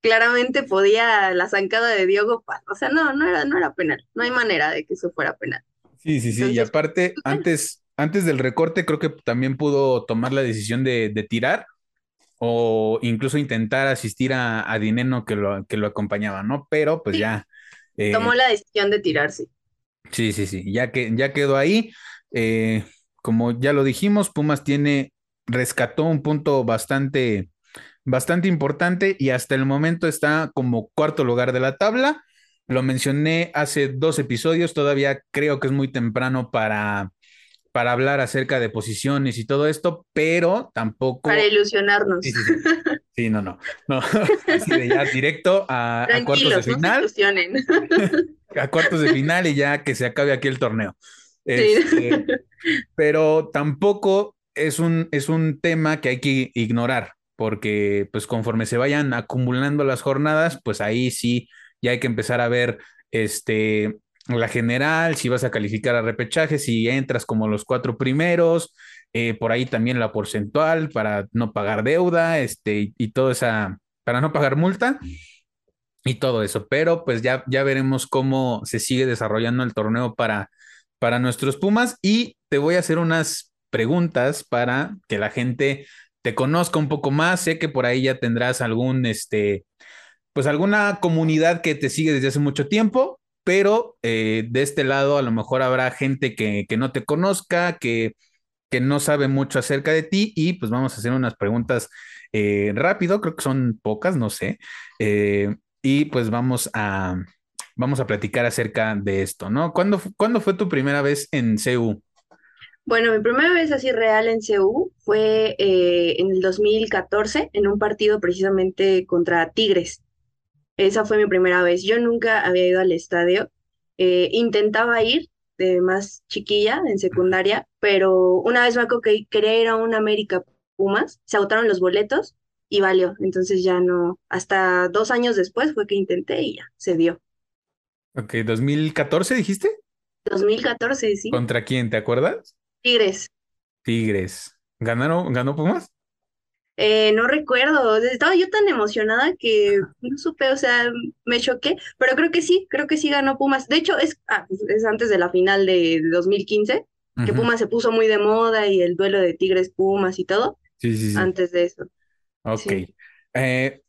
claramente podía la zancada de Diego, o sea, no, no era, no era penal, no hay manera de que eso fuera penal. Sí, sí, sí, y aparte, pues, antes, antes del recorte, creo que también pudo tomar la decisión de, de tirar, o incluso intentar asistir a, a Dineno que lo, que lo acompañaba, ¿no? Pero pues ya. Eh, Tomó la decisión de tirarse. Sí, sí, sí, ya, que, ya quedó ahí. Eh, como ya lo dijimos, Pumas tiene, rescató un punto bastante, bastante importante y hasta el momento está como cuarto lugar de la tabla. Lo mencioné hace dos episodios, todavía creo que es muy temprano para, para hablar acerca de posiciones y todo esto, pero tampoco... Para ilusionarnos. Sí, no, no, no. Así de ya directo a, cuartos de final. a cuartos de final y ya que se acabe aquí el torneo. Este, pero tampoco es un, es un tema que hay que ignorar, porque pues conforme se vayan acumulando las jornadas, pues ahí sí ya hay que empezar a ver este la general, si vas a calificar a repechaje, si entras como los cuatro primeros, eh, por ahí también la porcentual para no pagar deuda, este, y todo esa, para no pagar multa y todo eso. Pero pues ya, ya veremos cómo se sigue desarrollando el torneo para, para nuestros Pumas y te voy a hacer unas preguntas para que la gente te conozca un poco más. Sé que por ahí ya tendrás algún, este, pues alguna comunidad que te sigue desde hace mucho tiempo pero eh, de este lado a lo mejor habrá gente que, no te conozca, que, que, no sabe mucho acerca de ti y pues vamos a hacer unas preguntas eh, rápido, creo que son pocas, no sé, eh, y pues vamos a, vamos a platicar acerca de esto, ¿no? ¿Cuándo, ¿Cuándo fue tu primera vez en CU? Bueno, mi primera vez así real en CU fue en el 2014, en un partido precisamente contra Tigres. Esa fue mi primera vez. Yo nunca había ido al estadio. Eh, intentaba ir de más chiquilla en secundaria, pero una vez me acuerdo que quería ir a un América Pumas, se agotaron los boletos y valió. Entonces ya no, hasta dos años después fue que intenté y ya, se dio. Ok, ¿2014 dijiste? 2014, sí. ¿Contra quién, te acuerdas? Tigres. Tigres. ¿Ganaron, ganó Pumas? Eh, no recuerdo, estaba yo tan emocionada que no supe, o sea, me choqué, pero creo que sí, creo que sí ganó Pumas. De hecho, es, ah, pues, es antes de la final de, 2015, que Pumas se puso muy de moda y el duelo de Tigres Pumas y todo. Sí, sí, sí. Antes de eso. Ok. Eh,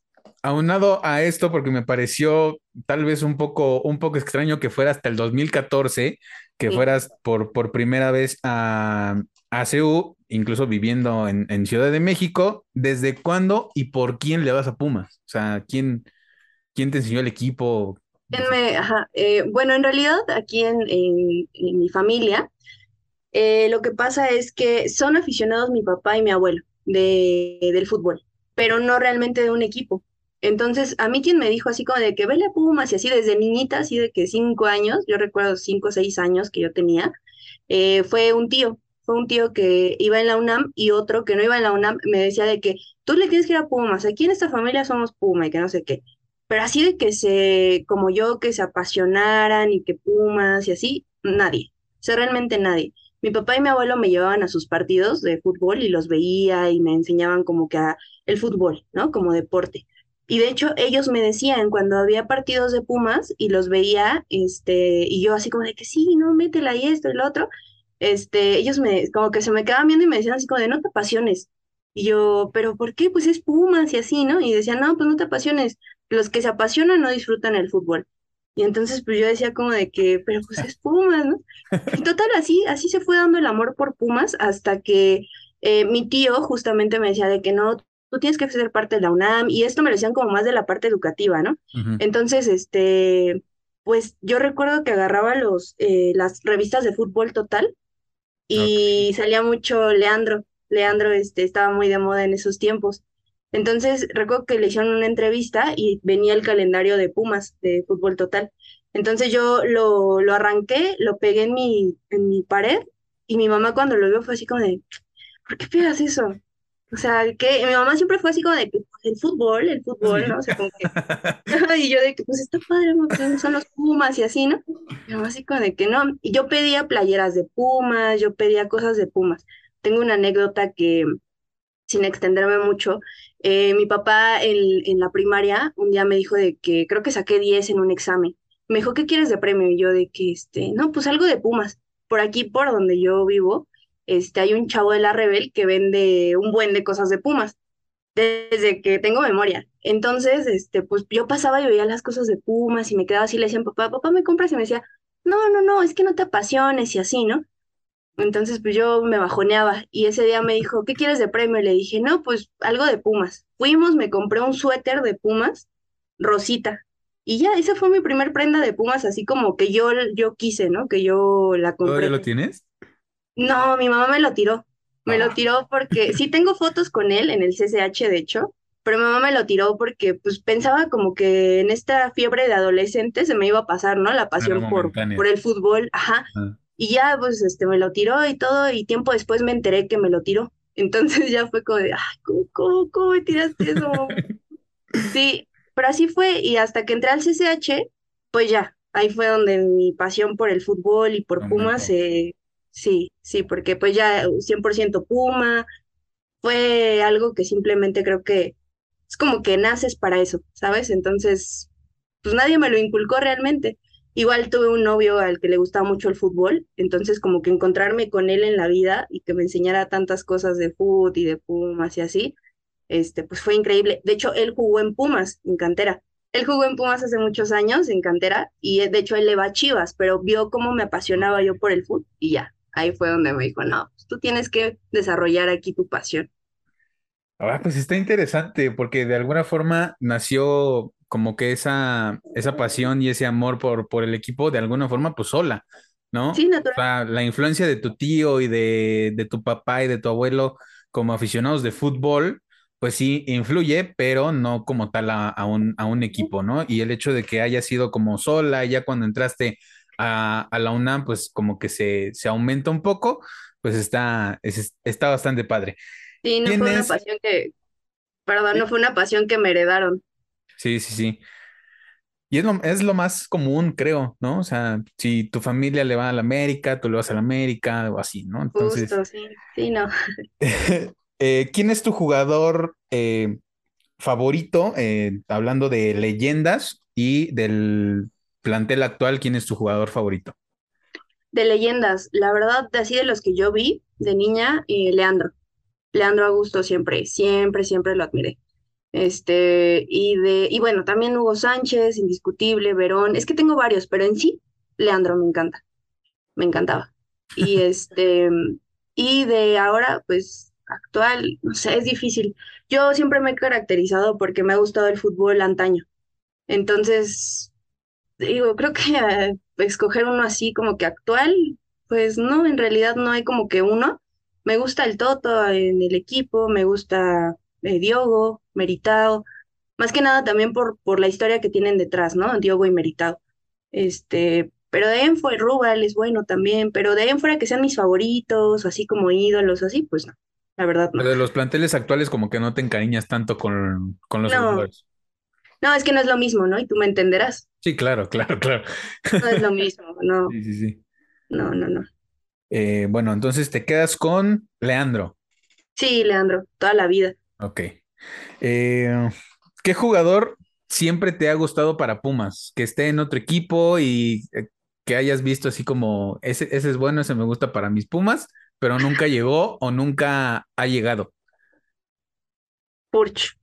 aunado a esto, porque me pareció tal vez un poco, un poco extraño que fuera hasta el 2014, que fueras por, por primera vez a, a incluso viviendo en, Ciudad de México, ¿desde cuándo y por quién le vas a Pumas? O sea, ¿quién, quién te enseñó el equipo? Eh, bueno, en realidad aquí en, mi familia, eh, lo que pasa es que son aficionados mi papá y mi abuelo de, del fútbol, pero no realmente de un equipo. Entonces, a mí quien me dijo así como de que vele a Pumas y así desde niñita, así de que cinco años, yo recuerdo cinco o seis años que yo tenía, eh, fue un tío fue un tío que iba en la UNAM y otro que no iba en la UNAM me decía de que tú le tienes que ir a Pumas, aquí en esta familia somos Puma y que no sé qué. Pero así de que se, como yo, que se apasionaran y que Pumas y así, nadie. O realmente nadie. Mi papá y mi abuelo me llevaban a sus partidos de fútbol y los veía y me enseñaban como que a el fútbol, ¿no? Como deporte. Y de hecho ellos me decían cuando había partidos de Pumas y los veía, este, y yo así como de que sí, no, métela y esto y lo otro, este, ellos me, como que se me quedaban viendo y me decían así como de no te apasiones. Y yo, pero ¿por qué? Pues es Pumas y así, ¿no? Y decían, no, pues no te apasiones. Los que se apasionan no disfrutan el fútbol. Y entonces pues yo decía como de que, pero pues es Pumas, ¿no? Y total, así, así se fue dando el amor por Pumas hasta que eh, mi tío justamente me decía de que no, tú tienes que ser parte de la UNAM, y esto me lo decían como más de la parte educativa, ¿no? Entonces, este, pues yo recuerdo que agarraba los, eh, las revistas de fútbol total y salía mucho Leandro, Leandro este, estaba muy de moda en esos tiempos. Entonces, recuerdo que le hicieron una entrevista y venía el calendario de Pumas, de fútbol total. Entonces yo lo, lo arranqué, lo pegué en mi, en mi pared y mi mamá cuando lo vio fue así como de, ¿por qué pegas eso? O sea, que mi mamá siempre fue así como de el fútbol, el fútbol, ¿no? O sea, como que. y yo de que, pues está padre, ¿no? Son los Pumas y así, ¿no? Mamá así como de que no. Y yo pedía playeras de Pumas, yo pedía cosas de Pumas. Tengo una anécdota que, sin extenderme mucho, eh, mi papá en, en la primaria un día me dijo de que creo que saqué 10 en un examen. Me dijo, ¿qué quieres de premio? Y yo de que, este, no, pues algo de Pumas. Por aquí, por donde yo vivo, este, hay un chavo de la Rebel que vende un buen de cosas de Pumas, desde que tengo memoria. Entonces, este, pues yo pasaba y veía las cosas de Pumas y me quedaba así, le decían, papá, papá, ¿me compras? Y me decía, no, no, no, es que no te apasiones y así, ¿no? Entonces, pues yo me bajoneaba y ese día me dijo, ¿qué quieres de premio? Y le dije, no, pues algo de Pumas. Fuimos, me compré un suéter de Pumas, rosita. Y ya, esa fue mi primer prenda de Pumas, así como que yo, yo quise, ¿no? Que yo la compré. ¿Todavía lo tienes? No, mi mamá me lo tiró. Me lo tiró porque sí tengo fotos con él en el CCH, de hecho, pero mi mamá me lo tiró porque pues pensaba como que en esta fiebre de adolescente se me iba a pasar, ¿no? La pasión por, por el fútbol, ajá. Y ya pues este me lo tiró y todo, y tiempo después me enteré que me lo tiró. Entonces ya fue como de, ay, ¿cómo, cómo, me tiraste eso? sí, pero así fue, y hasta que entré al CCH, pues ya, ahí fue donde mi pasión por el fútbol y por Pumas se, Sí, sí, porque pues ya 100% Puma, fue algo que simplemente creo que es como que naces para eso, ¿sabes? Entonces, pues nadie me lo inculcó realmente. Igual tuve un novio al que le gustaba mucho el fútbol, entonces como que encontrarme con él en la vida y que me enseñara tantas cosas de fútbol y de Pumas y así, este, pues fue increíble. De hecho, él jugó en Pumas, en cantera. Él jugó en Pumas hace muchos años, en cantera, y de hecho él le va a Chivas, pero vio cómo me apasionaba yo por el fútbol y ya, ahí fue donde me dijo, no, pues tú tienes que desarrollar aquí tu pasión. Ah, pues está interesante porque de alguna forma nació como que esa, esa pasión y ese amor por, por el equipo de alguna forma pues sola, ¿no? Sí, natural. O sea, la influencia de tu tío y de, de tu papá y de tu abuelo como aficionados de fútbol, pues sí influye, pero no como tal a, a, un, a un equipo, ¿no? Y el hecho de que haya sido como sola, ya cuando entraste a, la UNAM, pues como que se, se aumenta un poco, pues está, está bastante padre. Sí, no fue una pasión que, perdón, no fue una pasión que me heredaron. Sí, sí, sí. Y es lo, es lo más común, creo, ¿no? O sea, si tu familia le va a la América, tú le vas a la América o así, ¿no? Entonces, Justo, sí, sí, no. Eh, ¿Quién es tu jugador eh, favorito, eh, hablando de leyendas y del plantel actual, ¿quién es tu jugador favorito? De leyendas, la verdad, así de los que yo vi de niña, eh, Leandro. Leandro Augusto siempre, siempre, siempre lo admiré. Este, y de, y bueno, también Hugo Sánchez, indiscutible, Verón, es que tengo varios, pero en sí, Leandro me encanta, me encantaba. Y este, y de ahora, pues, actual, no sé, es difícil. Yo siempre me he caracterizado porque me ha gustado el fútbol antaño. Entonces, digo, creo que escoger uno así como que actual, pues no, en realidad no hay como que uno. Me gusta el Toto en el equipo, me gusta eh, Diogo, Meritado, más que nada también por, por la historia que tienen detrás, ¿no? Diogo y Meritado. Este, Pero de ahí en fuera, Rubal es bueno también, pero de ahí en fuera que sean mis favoritos, así como ídolos, así, pues no, la verdad no. Pero de los planteles actuales como que no te encariñas tanto con, con los No, jugadores. No, es que no es lo mismo, ¿no? Y tú me entenderás, Sí, claro, claro, claro. no es lo mismo, no, Sí, sí, sí. no, no, no. Eh, bueno, entonces te quedas con Leandro. Sí, Leandro, toda la vida. Ok. Eh, ¿qué jugador siempre te ha gustado para Pumas? Que esté en otro equipo y eh, que hayas visto así como, ese, ese es bueno, ese me gusta para mis Pumas, pero nunca llegó o nunca ha llegado. Furch,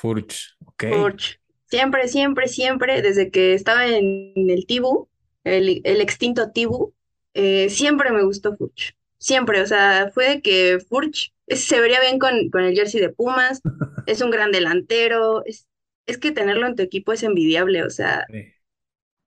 Furch, ok. Furch. Siempre, siempre, siempre, desde que estaba en el Tibu, el, el extinto Tibu, eh, siempre me gustó Furch. Siempre, o sea, fue de que Furch se vería bien con, con el jersey de Pumas, es un gran delantero, es, es que tenerlo en tu equipo es envidiable, o sea, Sí.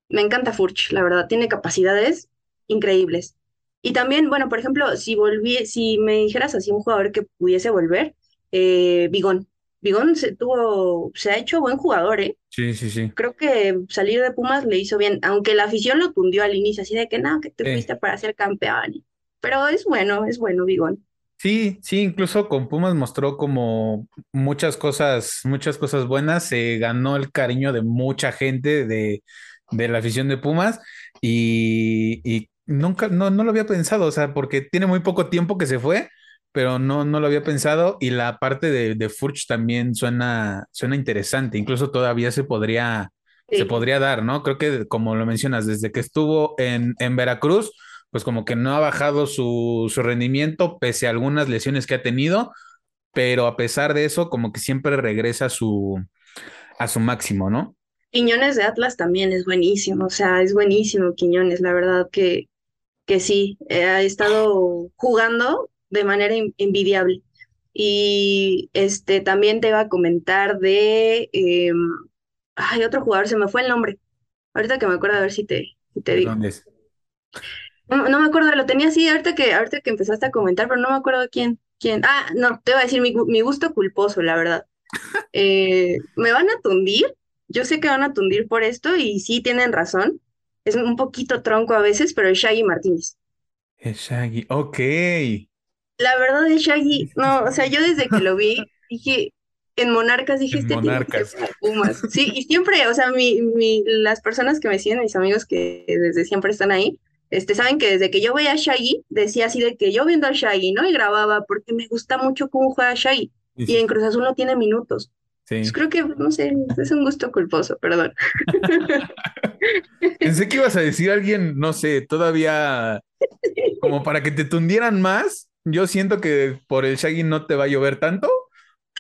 me encanta Furch, la verdad, tiene capacidades increíbles. Y también, bueno, por ejemplo, si volví, si me dijeras así un jugador que pudiese volver, eh, Bigón. Bigón se tuvo, se ha hecho buen jugador, ¿eh? Sí, sí, sí. Creo que salir de Pumas le hizo bien, aunque la afición lo tundió al inicio, así de que no, que te Sí. fuiste para ser campeón. Pero es bueno, es bueno, Bigón. Sí, sí, incluso con Pumas mostró como muchas cosas, muchas cosas buenas. Se ganó el cariño de mucha gente de, de la afición de Pumas y, y nunca, no, no lo había pensado, o sea, porque tiene muy poco tiempo que se fue, pero no, no lo había pensado. Y la parte de, de Furch también suena, suena interesante, incluso todavía se podría, se podría dar, ¿no? Creo que como lo mencionas, desde que estuvo en, en Veracruz pues como que no ha bajado su, su rendimiento pese a algunas lesiones que ha tenido, pero a pesar de eso, como que siempre regresa a su, a su máximo, ¿no? Quiñones de Atlas también es buenísimo, o sea, es buenísimo Quiñones, la verdad que, que sí, eh, ha estado jugando de manera en- envidiable. Y este también te iba a comentar de, em, ay, otro jugador, se me fue el nombre. Ahorita que me acuerdo a ver si te, si te ¿De digo. dónde es? No, no me acuerdo, lo tenía así ahorita que, ahorita que empezaste a comentar, pero no me acuerdo quién, quién. Ah, no, te voy a decir mi gusto culposo, la verdad. Eh, me van a tundir, yo sé que van a tundir por esto y sí tienen razón. Es un poquito tronco a veces, pero es Shaggy Martínez. Es Shaggy. Ok. La verdad es Shaggy, no, o sea, yo desde que lo vi, dije, en Monarcas dije, En este Monarcas. para Pumas. Sí, y siempre, o sea, mi, mi, las personas que me siguen, mis amigos que desde siempre están ahí, este, saben que desde que yo veía a Shaggy, decía así de que yo viendo a Shaggy, ¿no? Y grababa porque me gusta mucho cómo juega Shaggy. Sí, Y sí, en Cruz Azul no tiene minutos. Pues sí. creo que, no sé, es un gusto culposo, perdón. Pensé que ibas a decir a alguien, no sé, todavía como para que te tundieran más. Yo siento que por el Shaggy no te va a llover tanto,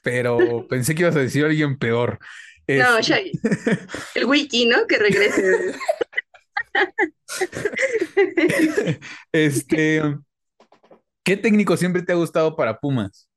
pero pensé que ibas a decir a alguien peor. No, Este, Shaggy, el wiki, ¿no? Que regrese. este, ¿qué técnico siempre te ha gustado para Pumas?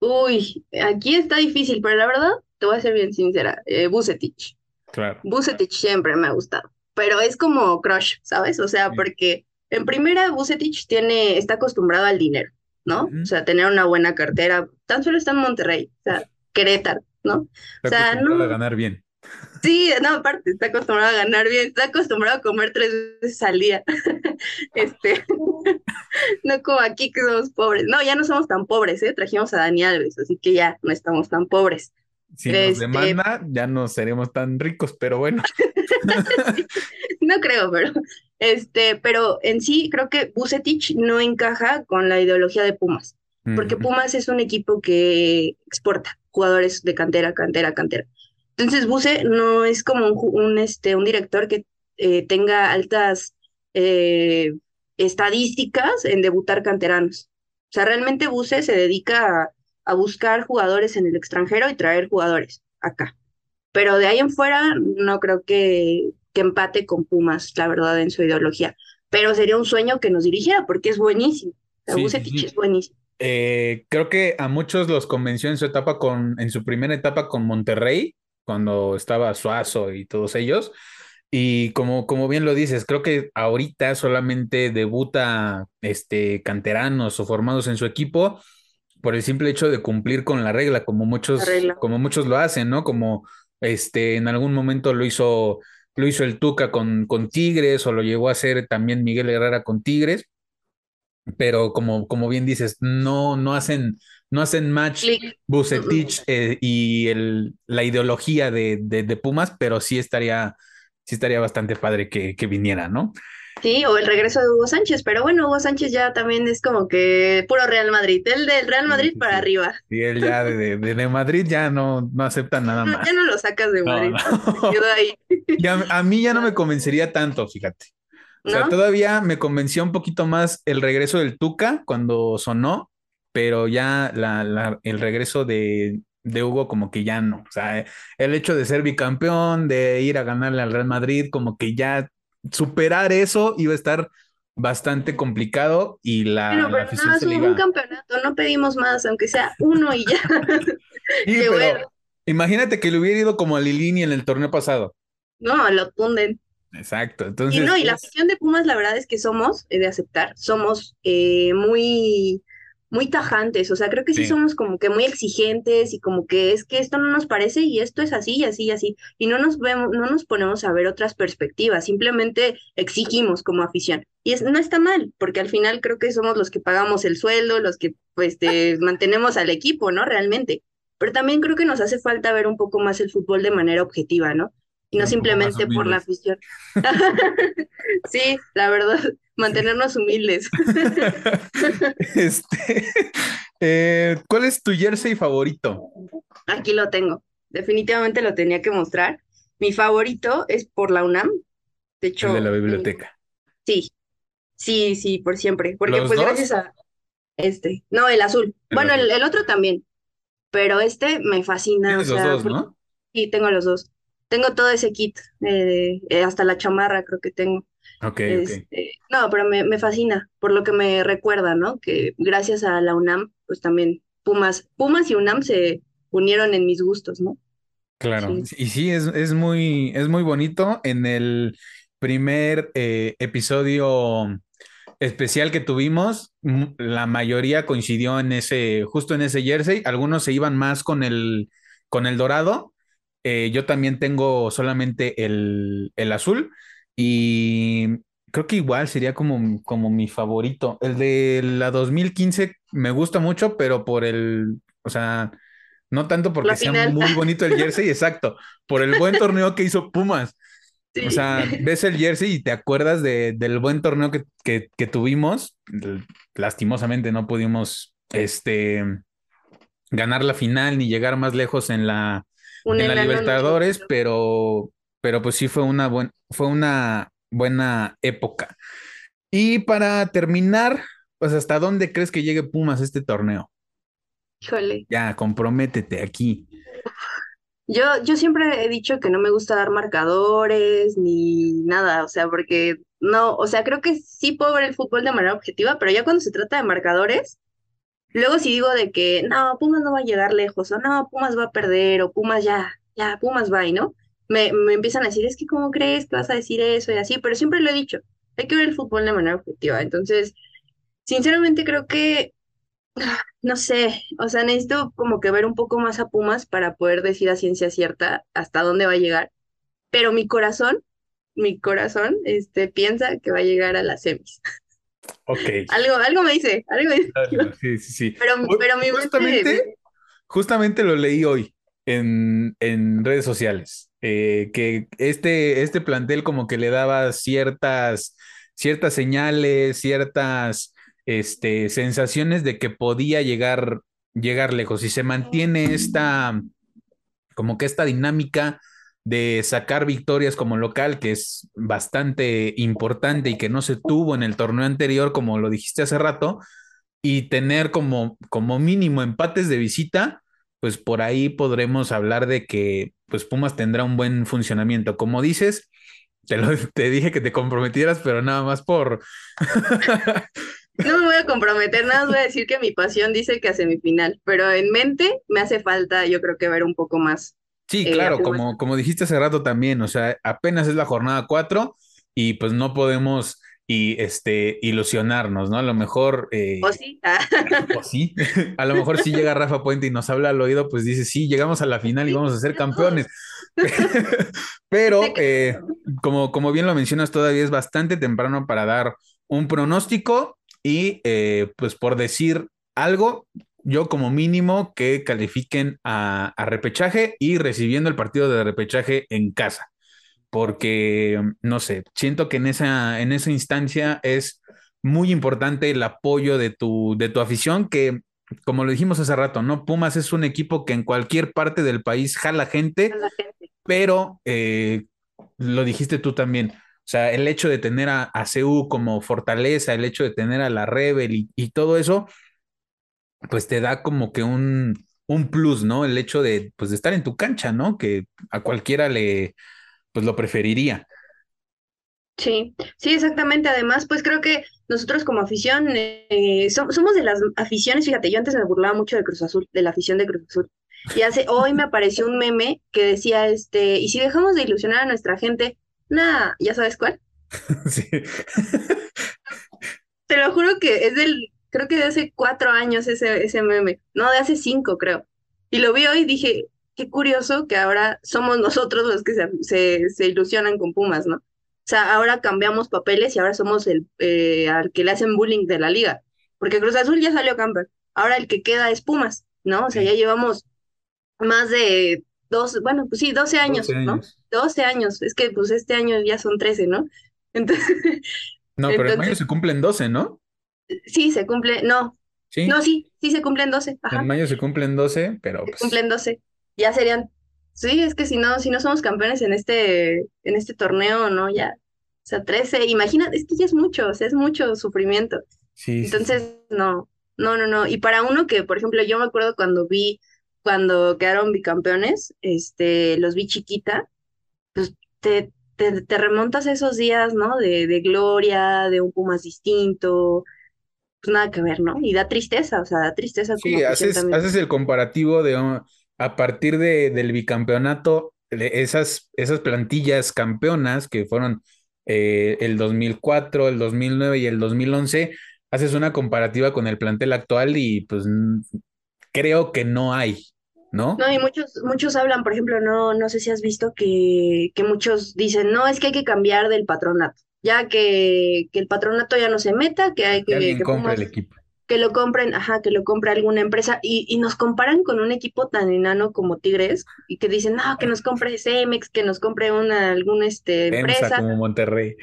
Uy, aquí está difícil, pero la verdad, te voy a ser bien sincera, eh, Vucetich. Claro. Vucetich siempre me ha gustado, pero es como crush, ¿sabes? O sea, Sí. porque en primera Vucetich tiene, está acostumbrado al dinero, ¿no? O sea, tener una buena cartera, tan solo está en Monterrey, o sea, Querétaro, ¿no? O Está sea, acostumbrado a no, ganar bien. sí, no, aparte, está acostumbrado a ganar bien, está acostumbrado a comer tres veces al día. Este, no como aquí que somos pobres. No, ya no somos tan pobres, ¿eh? Trajimos a Dani Alves, así que ya no estamos tan pobres. Si nos Este, demanda, ya no seremos tan ricos, pero bueno. No creo, pero este, pero en sí creo que Vucetich no encaja con la ideología de Pumas, porque. Pumas es un equipo que exporta jugadores de cantera, cantera, cantera. Entonces Buce no es como un, este, un director que eh, tenga altas eh, estadísticas en debutar canteranos. O sea, realmente Buce se dedica a, a buscar jugadores en el extranjero y traer jugadores acá. Pero de ahí en fuera no creo que, que empate con Pumas, la verdad, en su ideología. Pero sería un sueño que nos dirigiera porque es buenísimo. Sí, sí. es buenísimo. Eh, creo que a muchos los convenció en su etapa con, en su primera etapa con Monterrey, cuando estaba Suazo y todos ellos. Y como, como bien lo dices, creo que ahorita solamente debuta este, canteranos o formados en su equipo por el simple hecho de cumplir con la regla, como muchos, como muchos lo hacen, ¿no? Como este, en algún momento lo hizo lo hizo el Tuca con, con Tigres o lo llegó a hacer también Miguel Herrera con Tigres, pero como, como bien dices, no, no hacen, no hacen match Bucetich eh, y el, la ideología de, de, Pumas, pero sí estaría, sí estaría bastante padre que, que viniera, ¿no? Sí, o el regreso de Hugo Sánchez, pero bueno, Hugo Sánchez ya también es como que puro Real Madrid, el del Real Madrid para arriba. Sí, él ya de, de, Madrid ya no, no acepta nada más. Ya no lo sacas de Madrid, quedó ahí. a, mí ya no me convencería tanto, fíjate. O sea, todavía me convenció un poquito más el regreso del Tuca cuando sonó, pero ya la, la, el regreso de, de Hugo como que ya no. O sea, el hecho de ser bicampeón, de ir a ganarle al Real Madrid, como que ya superar eso iba a estar bastante complicado y la, pero, pero un campeonato, no pedimos más, aunque sea uno y ya. Imagínate que le hubiera ido como a Lilini en el torneo pasado. No, lo tunden. Exacto. Entonces, y no, y la afición de Pumas, la verdad es que somos, he de aceptar, somos eh, muy muy tajantes, o sea, creo que sí, somos como que muy exigentes y como que es que esto no nos parece y esto es así y así y así, y no nos vemos, no nos ponemos a ver otras perspectivas, simplemente exigimos como afición. Y es, no está mal, porque al final creo que somos los que pagamos el sueldo, los que pues mantenemos al equipo, ¿no? Realmente. Pero también creo que nos hace falta ver un poco más el fútbol de manera objetiva, ¿no? Y no simplemente por la afición. sí, la verdad mantenernos humildes. este, eh, ¿Cuál es tu jersey favorito? Aquí lo tengo. Definitivamente lo tenía que mostrar. Mi favorito es por la UNAM. De hecho. El de la biblioteca. Sí, sí, sí, por siempre. Porque pues gracias a este. No, el azul. bueno, El, otro también. Pero este me fascina. Tienes los dos, ¿no? Sí, tengo los dos. Tengo todo ese kit, eh, eh, hasta la chamarra creo que tengo. Ok, este, No, pero me, me, fascina, por lo que me recuerda, ¿no? Que gracias a la UNAM, pues también Pumas, Pumas y UNAM se unieron en mis gustos, ¿no? Claro, y sí, es, es, muy, es muy bonito. En el primer eh, episodio especial que tuvimos, la mayoría coincidió en ese, justo en ese jersey. Algunos se iban más con el, con el dorado. Eh, yo también tengo solamente el, el azul. Y creo que igual sería como, como mi favorito. El de la 2015 me gusta mucho, pero por el, o sea, no tanto porque sea muy bonito el jersey, exacto, por el buen torneo que hizo Pumas. O sea, ves el jersey y te acuerdas de, del buen torneo que, que, tuvimos. Lastimosamente no pudimos este, ganar la final ni llegar más lejos en la, en la Libertadores, pero, pero pues sí fue una, buen, fue una buena época. Y para terminar, pues hasta dónde crees que llegue Pumas este torneo? Híjole. Ya, comprométete aquí. Yo, yo siempre he dicho que no me gusta dar marcadores ni nada, o sea, porque no, o sea, creo que sí puedo ver el fútbol de manera objetiva, pero ya cuando se trata de marcadores, luego si digo de que no, Pumas no va a llegar lejos, o no, Pumas va a perder, o Pumas ya, ya, Pumas va, y no me, me empiezan a decir, es que ¿cómo crees que vas a decir eso y así? Pero siempre lo he dicho, hay que ver el fútbol de manera objetiva. Entonces, sinceramente creo que, no sé, o sea, necesito como que ver un poco más a Pumas para poder decir a ciencia cierta hasta dónde va a llegar. Pero mi corazón, mi corazón, este, piensa que va a llegar a las semis. Ok. algo, algo me dice, algo me dice. Sí, sí, sí. Pero, pero mi justamente, justamente lo leí hoy en, en redes sociales. Eh, que este, este plantel como que le daba ciertas, ciertas señales, ciertas este, sensaciones de que podía llegar, llegar lejos. Y se mantiene esta, como que esta dinámica de sacar victorias como local, que es bastante importante y que no se tuvo en el torneo anterior, como lo dijiste hace rato, y tener como, como mínimo empates de visita, pues por ahí podremos hablar de que pues Pumas tendrá un buen funcionamiento. Como dices, te, lo, te dije que te comprometieras, pero nada más por... no me voy a comprometer, nada más voy a decir que mi pasión dice que a semifinal, pero en mente me hace falta, yo creo que ver un poco más. Sí, eh, claro, como, como dijiste hace rato también, o sea, apenas es la jornada 4 y pues no podemos y este, ilusionarnos, ¿no? A lo mejor... Eh, o sí. o sí. a lo mejor si llega Rafa Puente y nos habla al oído, pues dice, sí, llegamos a la final y vamos a ser campeones. Pero, eh, como, como bien lo mencionas, todavía es bastante temprano para dar un pronóstico y, eh, pues, por decir algo, yo como mínimo que califiquen a, a repechaje y recibiendo el partido de repechaje en casa porque, no sé, siento que en esa, en esa instancia es muy importante el apoyo de tu, de tu afición, que como lo dijimos hace rato, ¿no? Pumas es un equipo que en cualquier parte del país jala gente, pero eh, lo dijiste tú también. O sea, el hecho de tener a, a CU como fortaleza, el hecho de tener a la Rebel y, y todo eso, pues te da como que un, un plus, ¿no? El hecho de, pues, de estar en tu cancha, ¿no? Que a cualquiera le, pues lo preferiría. Sí, sí, exactamente. Además, pues creo que nosotros como afición eh, somos de las aficiones, fíjate, yo antes me burlaba mucho de Cruz Azul, de la afición de Cruz Azul. Y hace, hoy me apareció un meme que decía, este, y si dejamos de ilusionar a nuestra gente, nada, ¿ya sabes cuál? Sí. Te lo juro que es del, creo que de hace cuatro años ese, ese meme, no, de hace cinco creo. Y lo vi hoy y dije, qué curioso que ahora somos nosotros los que se, se, ilusionan con Pumas, ¿no? O sea, ahora cambiamos papeles y ahora somos el eh, al que le hacen bullying de la liga. Porque Cruz Azul ya salió camper. Ahora el que queda es Pumas, ¿no? O sea, ya llevamos más de dos, bueno, pues sí, 12 años, ¿no? 12 años. Es que pues este año ya son 13, ¿no? Entonces. No, pero en mayo se cumplen 12, ¿no? Sí, se cumple, no. ¿Sí? No, sí, sí se cumplen 12. En mayo se cumplen 12, pero. Se pues cumplen 12 ya serían, sí, es que si no, si no somos campeones en este, en este torneo, ¿no? Ya, o sea, 13, imagínate, es que ya es mucho, o sea, es mucho sufrimiento. Sí. Entonces, no, no, no, no. Y para uno que, por ejemplo, yo me acuerdo cuando vi, cuando quedaron bicampeones, este, los vi chiquita, pues te, te, remontas a esos días, ¿no? De, de gloria, de un Pumas distinto, pues nada que ver, ¿no? Y da tristeza, o sea, da tristeza. Sí, haces, haces el comparativo de, a partir de, del bicampeonato, de esas, esas plantillas campeonas que fueron eh, el 2004, el 2009 y el 2011, haces una comparativa con el plantel actual y pues creo que no hay, ¿no? No, y muchos, muchos hablan, por ejemplo, no, no sé si has visto que, que muchos dicen, no, es que hay que cambiar del patronato, ya que, que el patronato ya no se meta, que hay que... que, compre el equipo que lo compren, ajá, que lo compre alguna empresa y, y, nos comparan con un equipo tan enano como Tigres y que dicen, no, que nos compre Cemex, que nos compre una, alguna este, empresa. como Monterrey.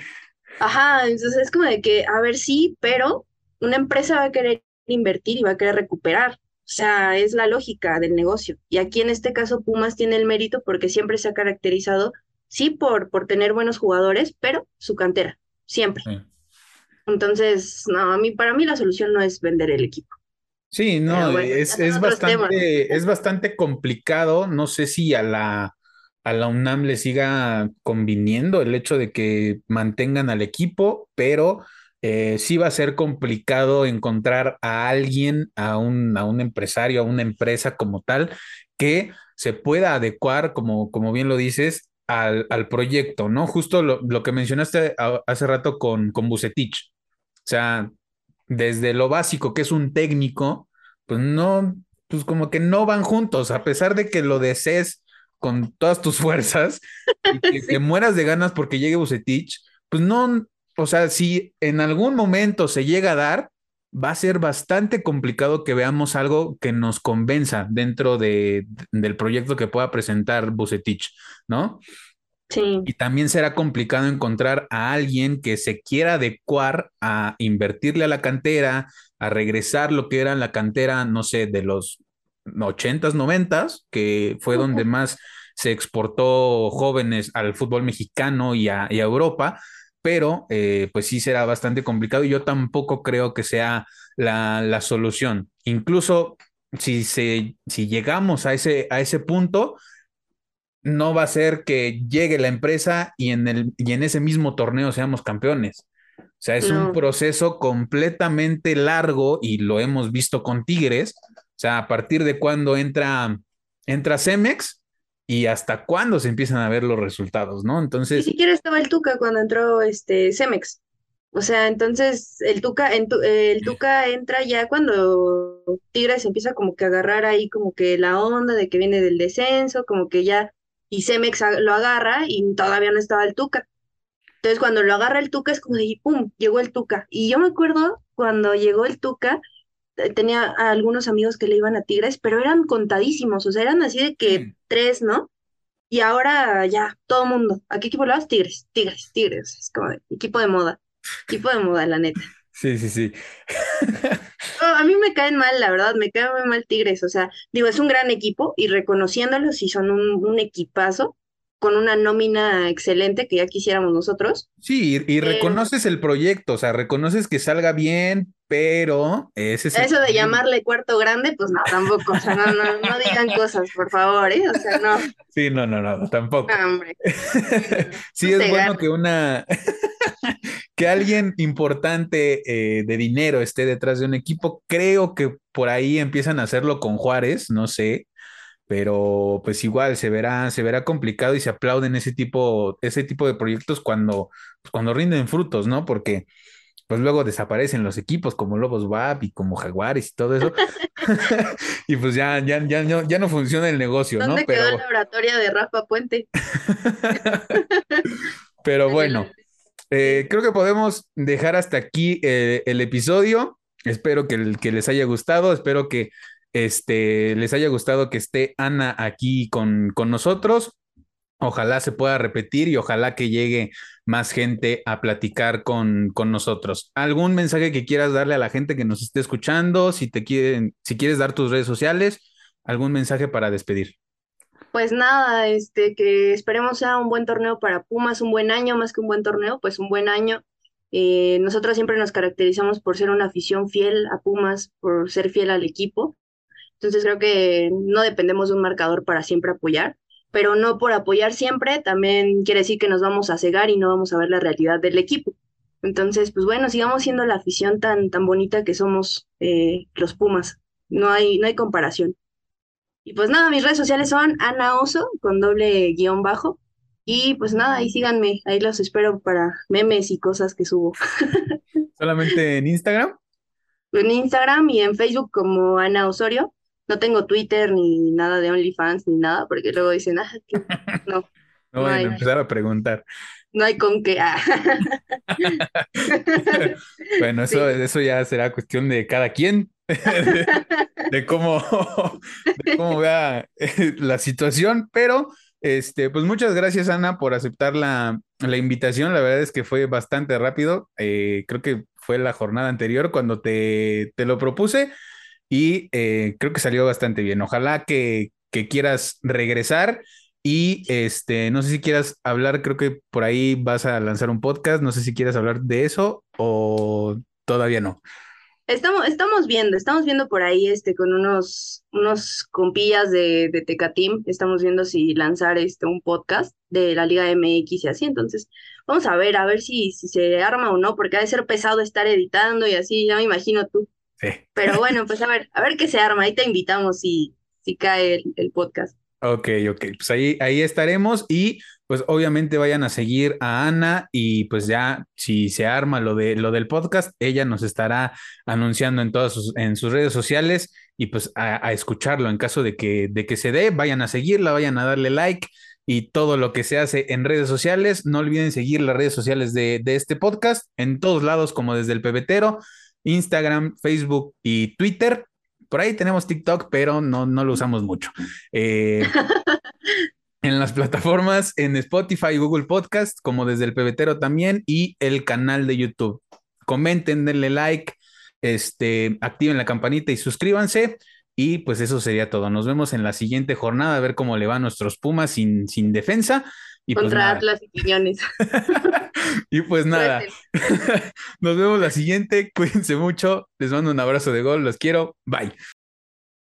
Ajá, entonces es como de que, a ver, sí, pero una empresa va a querer invertir y va a querer recuperar. O sea, es la lógica del negocio. Y aquí en este caso Pumas tiene el mérito porque siempre se ha caracterizado, sí, por, por tener buenos jugadores, pero su cantera, siempre. Entonces, no, a mí, para mí la solución no es vender el equipo. Sí, no, es, es bastante, es bastante complicado. No sé si a la, a la UNAM le siga conviniendo el hecho de que mantengan al equipo, pero eh, sí va a ser complicado encontrar a alguien, a un, a un empresario, a una empresa como tal, que se pueda adecuar, como, como bien lo dices, al, al proyecto, ¿no? Justo lo, lo que mencionaste hace rato con, con Bucetich. O sea, desde lo básico que es un técnico, pues no, pues como que no van juntos, a pesar de que lo desees con todas tus fuerzas y que te mueras de ganas porque llegue Bucetich, pues no, o sea, si en algún momento se llega a dar, va a ser bastante complicado que veamos algo que nos convenza dentro de, del proyecto que pueda presentar Bucetich, ¿no? Y también será complicado encontrar a alguien que se quiera adecuar a invertirle a la cantera, a regresar lo que era la cantera, no sé, de los 80s, 90s, que fue donde más se exportó jóvenes al fútbol mexicano y a, Europa, pero eh, pues sí será bastante complicado y yo tampoco creo que sea la, la solución. Incluso si, se, si llegamos a ese, a ese punto, no va a ser que llegue la empresa y en, el, y en ese mismo torneo seamos campeones. O sea, es un proceso completamente largo y lo hemos visto con Tigres. O sea, a partir de cuando entra, entra Cemex y hasta cuándo se empiezan a ver los resultados, ¿no? Entonces. Ni siquiera estaba el Tuca cuando entró este Cemex. O sea, entonces el Tuca, en tu- el Tuca entra ya cuando Tigres empieza como que a agarrar ahí como que la onda de que viene del descenso, como que ya, y Cemex lo agarra y todavía no estaba el Tuca. Entonces cuando lo agarra el Tuca es como de, ¡pum!, llegó el Tuca. Y yo me acuerdo cuando llegó el Tuca, eh, tenía a algunos amigos que le iban a Tigres, pero eran contadísimos, o sea, eran así de que tres, ¿no? Y ahora ya, todo mundo. ¿A qué equipo le vas? Tigres, Tigres, Tigres. Es como de, equipo de moda. Equipo de moda, la neta. Sí, sí, sí. A mí me caen mal, la verdad, me caen muy mal Tigres. O sea, digo, es un gran equipo y reconociéndolos, sí son un, un equipazo con una nómina excelente que ya quisiéramos nosotros. Sí, y, reconoces el proyecto, o sea, reconoces que salga bien, pero ese es el eso de llamarle cuarto grande, pues no, tampoco. O sea, no, no, no digan cosas, por favor, ¿eh? O sea, no, Sí, no, no, no, tampoco. no, hombre. Sí, es bueno gana. que una, que alguien importante eh, de dinero esté detrás de un equipo. Creo que por ahí empiezan a hacerlo con Juárez, no sé, pero pues igual se verá, se verá complicado y se aplauden ese tipo, ese tipo de proyectos cuando, pues, cuando rinden frutos, ¿no? Porque pues luego desaparecen los equipos como Lobos WAP y como Jaguares y todo eso. Y pues ya, ya, ya, no- ya no funciona el negocio, ¿no? ¿Dónde quedó Pero, la oratoria de Rafa Puente? pero bueno. Eh, creo que podemos dejar hasta aquí eh, el episodio. Espero que, el- que les haya gustado. Espero que este, les haya gustado que esté Ana aquí con, con nosotros. Ojalá se pueda repetir y ojalá que llegue más gente a platicar con, con nosotros. ¿Algún mensaje que quieras darle a la gente que nos esté escuchando? Si te quieren, si quieres dar tus redes sociales, algún mensaje para despedir. Pues nada, este, que esperemos sea un buen torneo para Pumas, un buen año, más que un buen torneo, pues un buen año. Eh, nosotros siempre nos caracterizamos por ser una afición fiel a Pumas, por ser fiel al equipo. Entonces creo que no dependemos de un marcador para siempre apoyar, pero no por apoyar siempre también quiere decir que nos vamos a cegar y no vamos a ver la realidad del equipo. Entonces, pues bueno, sigamos siendo la afición tan, tan bonita que somos eh, los Pumas. No hay, no hay comparación. Y pues nada, mis redes sociales son Ana Oso con doble guion bajo. Y pues nada, ahí síganme, ahí los espero para memes y cosas que subo. ¿Solamente en Instagram? En Instagram y en Facebook como Ana Osorio. No tengo Twitter ni nada de OnlyFans ni nada, porque luego dicen, ah, que no, No no hay, empezar a preguntar. no hay con qué. ah. Bueno, eso, Sí. eso ya será cuestión de cada quien, de, de cómo, de cómo vea eh, la situación, pero este, pues muchas gracias, Ana, por aceptar la, la invitación. La verdad es que fue bastante rápido. Eh, creo que fue la jornada anterior cuando te, te lo propuse y eh, creo que salió bastante bien. Ojalá que, que quieras regresar. Y este, no sé si quieras hablar, creo que por ahí vas a lanzar un podcast, no sé si quieras hablar de eso o todavía no. Estamos, estamos viendo, estamos viendo por ahí este con unos, unos compillas de, de Tecatim, estamos viendo si lanzar este un podcast de la Liga MX y así, entonces vamos a ver, a ver si, si se arma o no, porque ha de ser pesado estar editando y así, ya me imagino tú. Sí. Pero bueno, pues a ver, a ver qué se arma, ahí te invitamos si, si cae el, el podcast. Ok, ok, pues ahí, ahí estaremos y pues obviamente vayan a seguir a Ana y pues ya si se arma lo de lo del podcast, ella nos estará anunciando en todas sus, en sus redes sociales y pues a, a escucharlo en caso de que, de que se dé, vayan a seguirla, vayan a darle like y todo lo que se hace en redes sociales. No olviden seguir las redes sociales de, de este podcast en todos lados como desde el pebetero, Instagram, Facebook y Twitter. Por ahí tenemos TikTok, pero no, no lo usamos mucho. Eh, en las plataformas, en Spotify Google Podcast, como desde el pebetero también, y el canal de YouTube. Comenten, denle like, este, activen la campanita y suscríbanse. Y pues eso sería todo. Nos vemos en la siguiente jornada a ver cómo le va a nuestros Pumas sin, sin defensa. Y pues Contra. Atlas y Quiñones. y pues nada. Nos vemos la siguiente. Cuídense mucho. Les mando un abrazo de gol. Los quiero. Bye.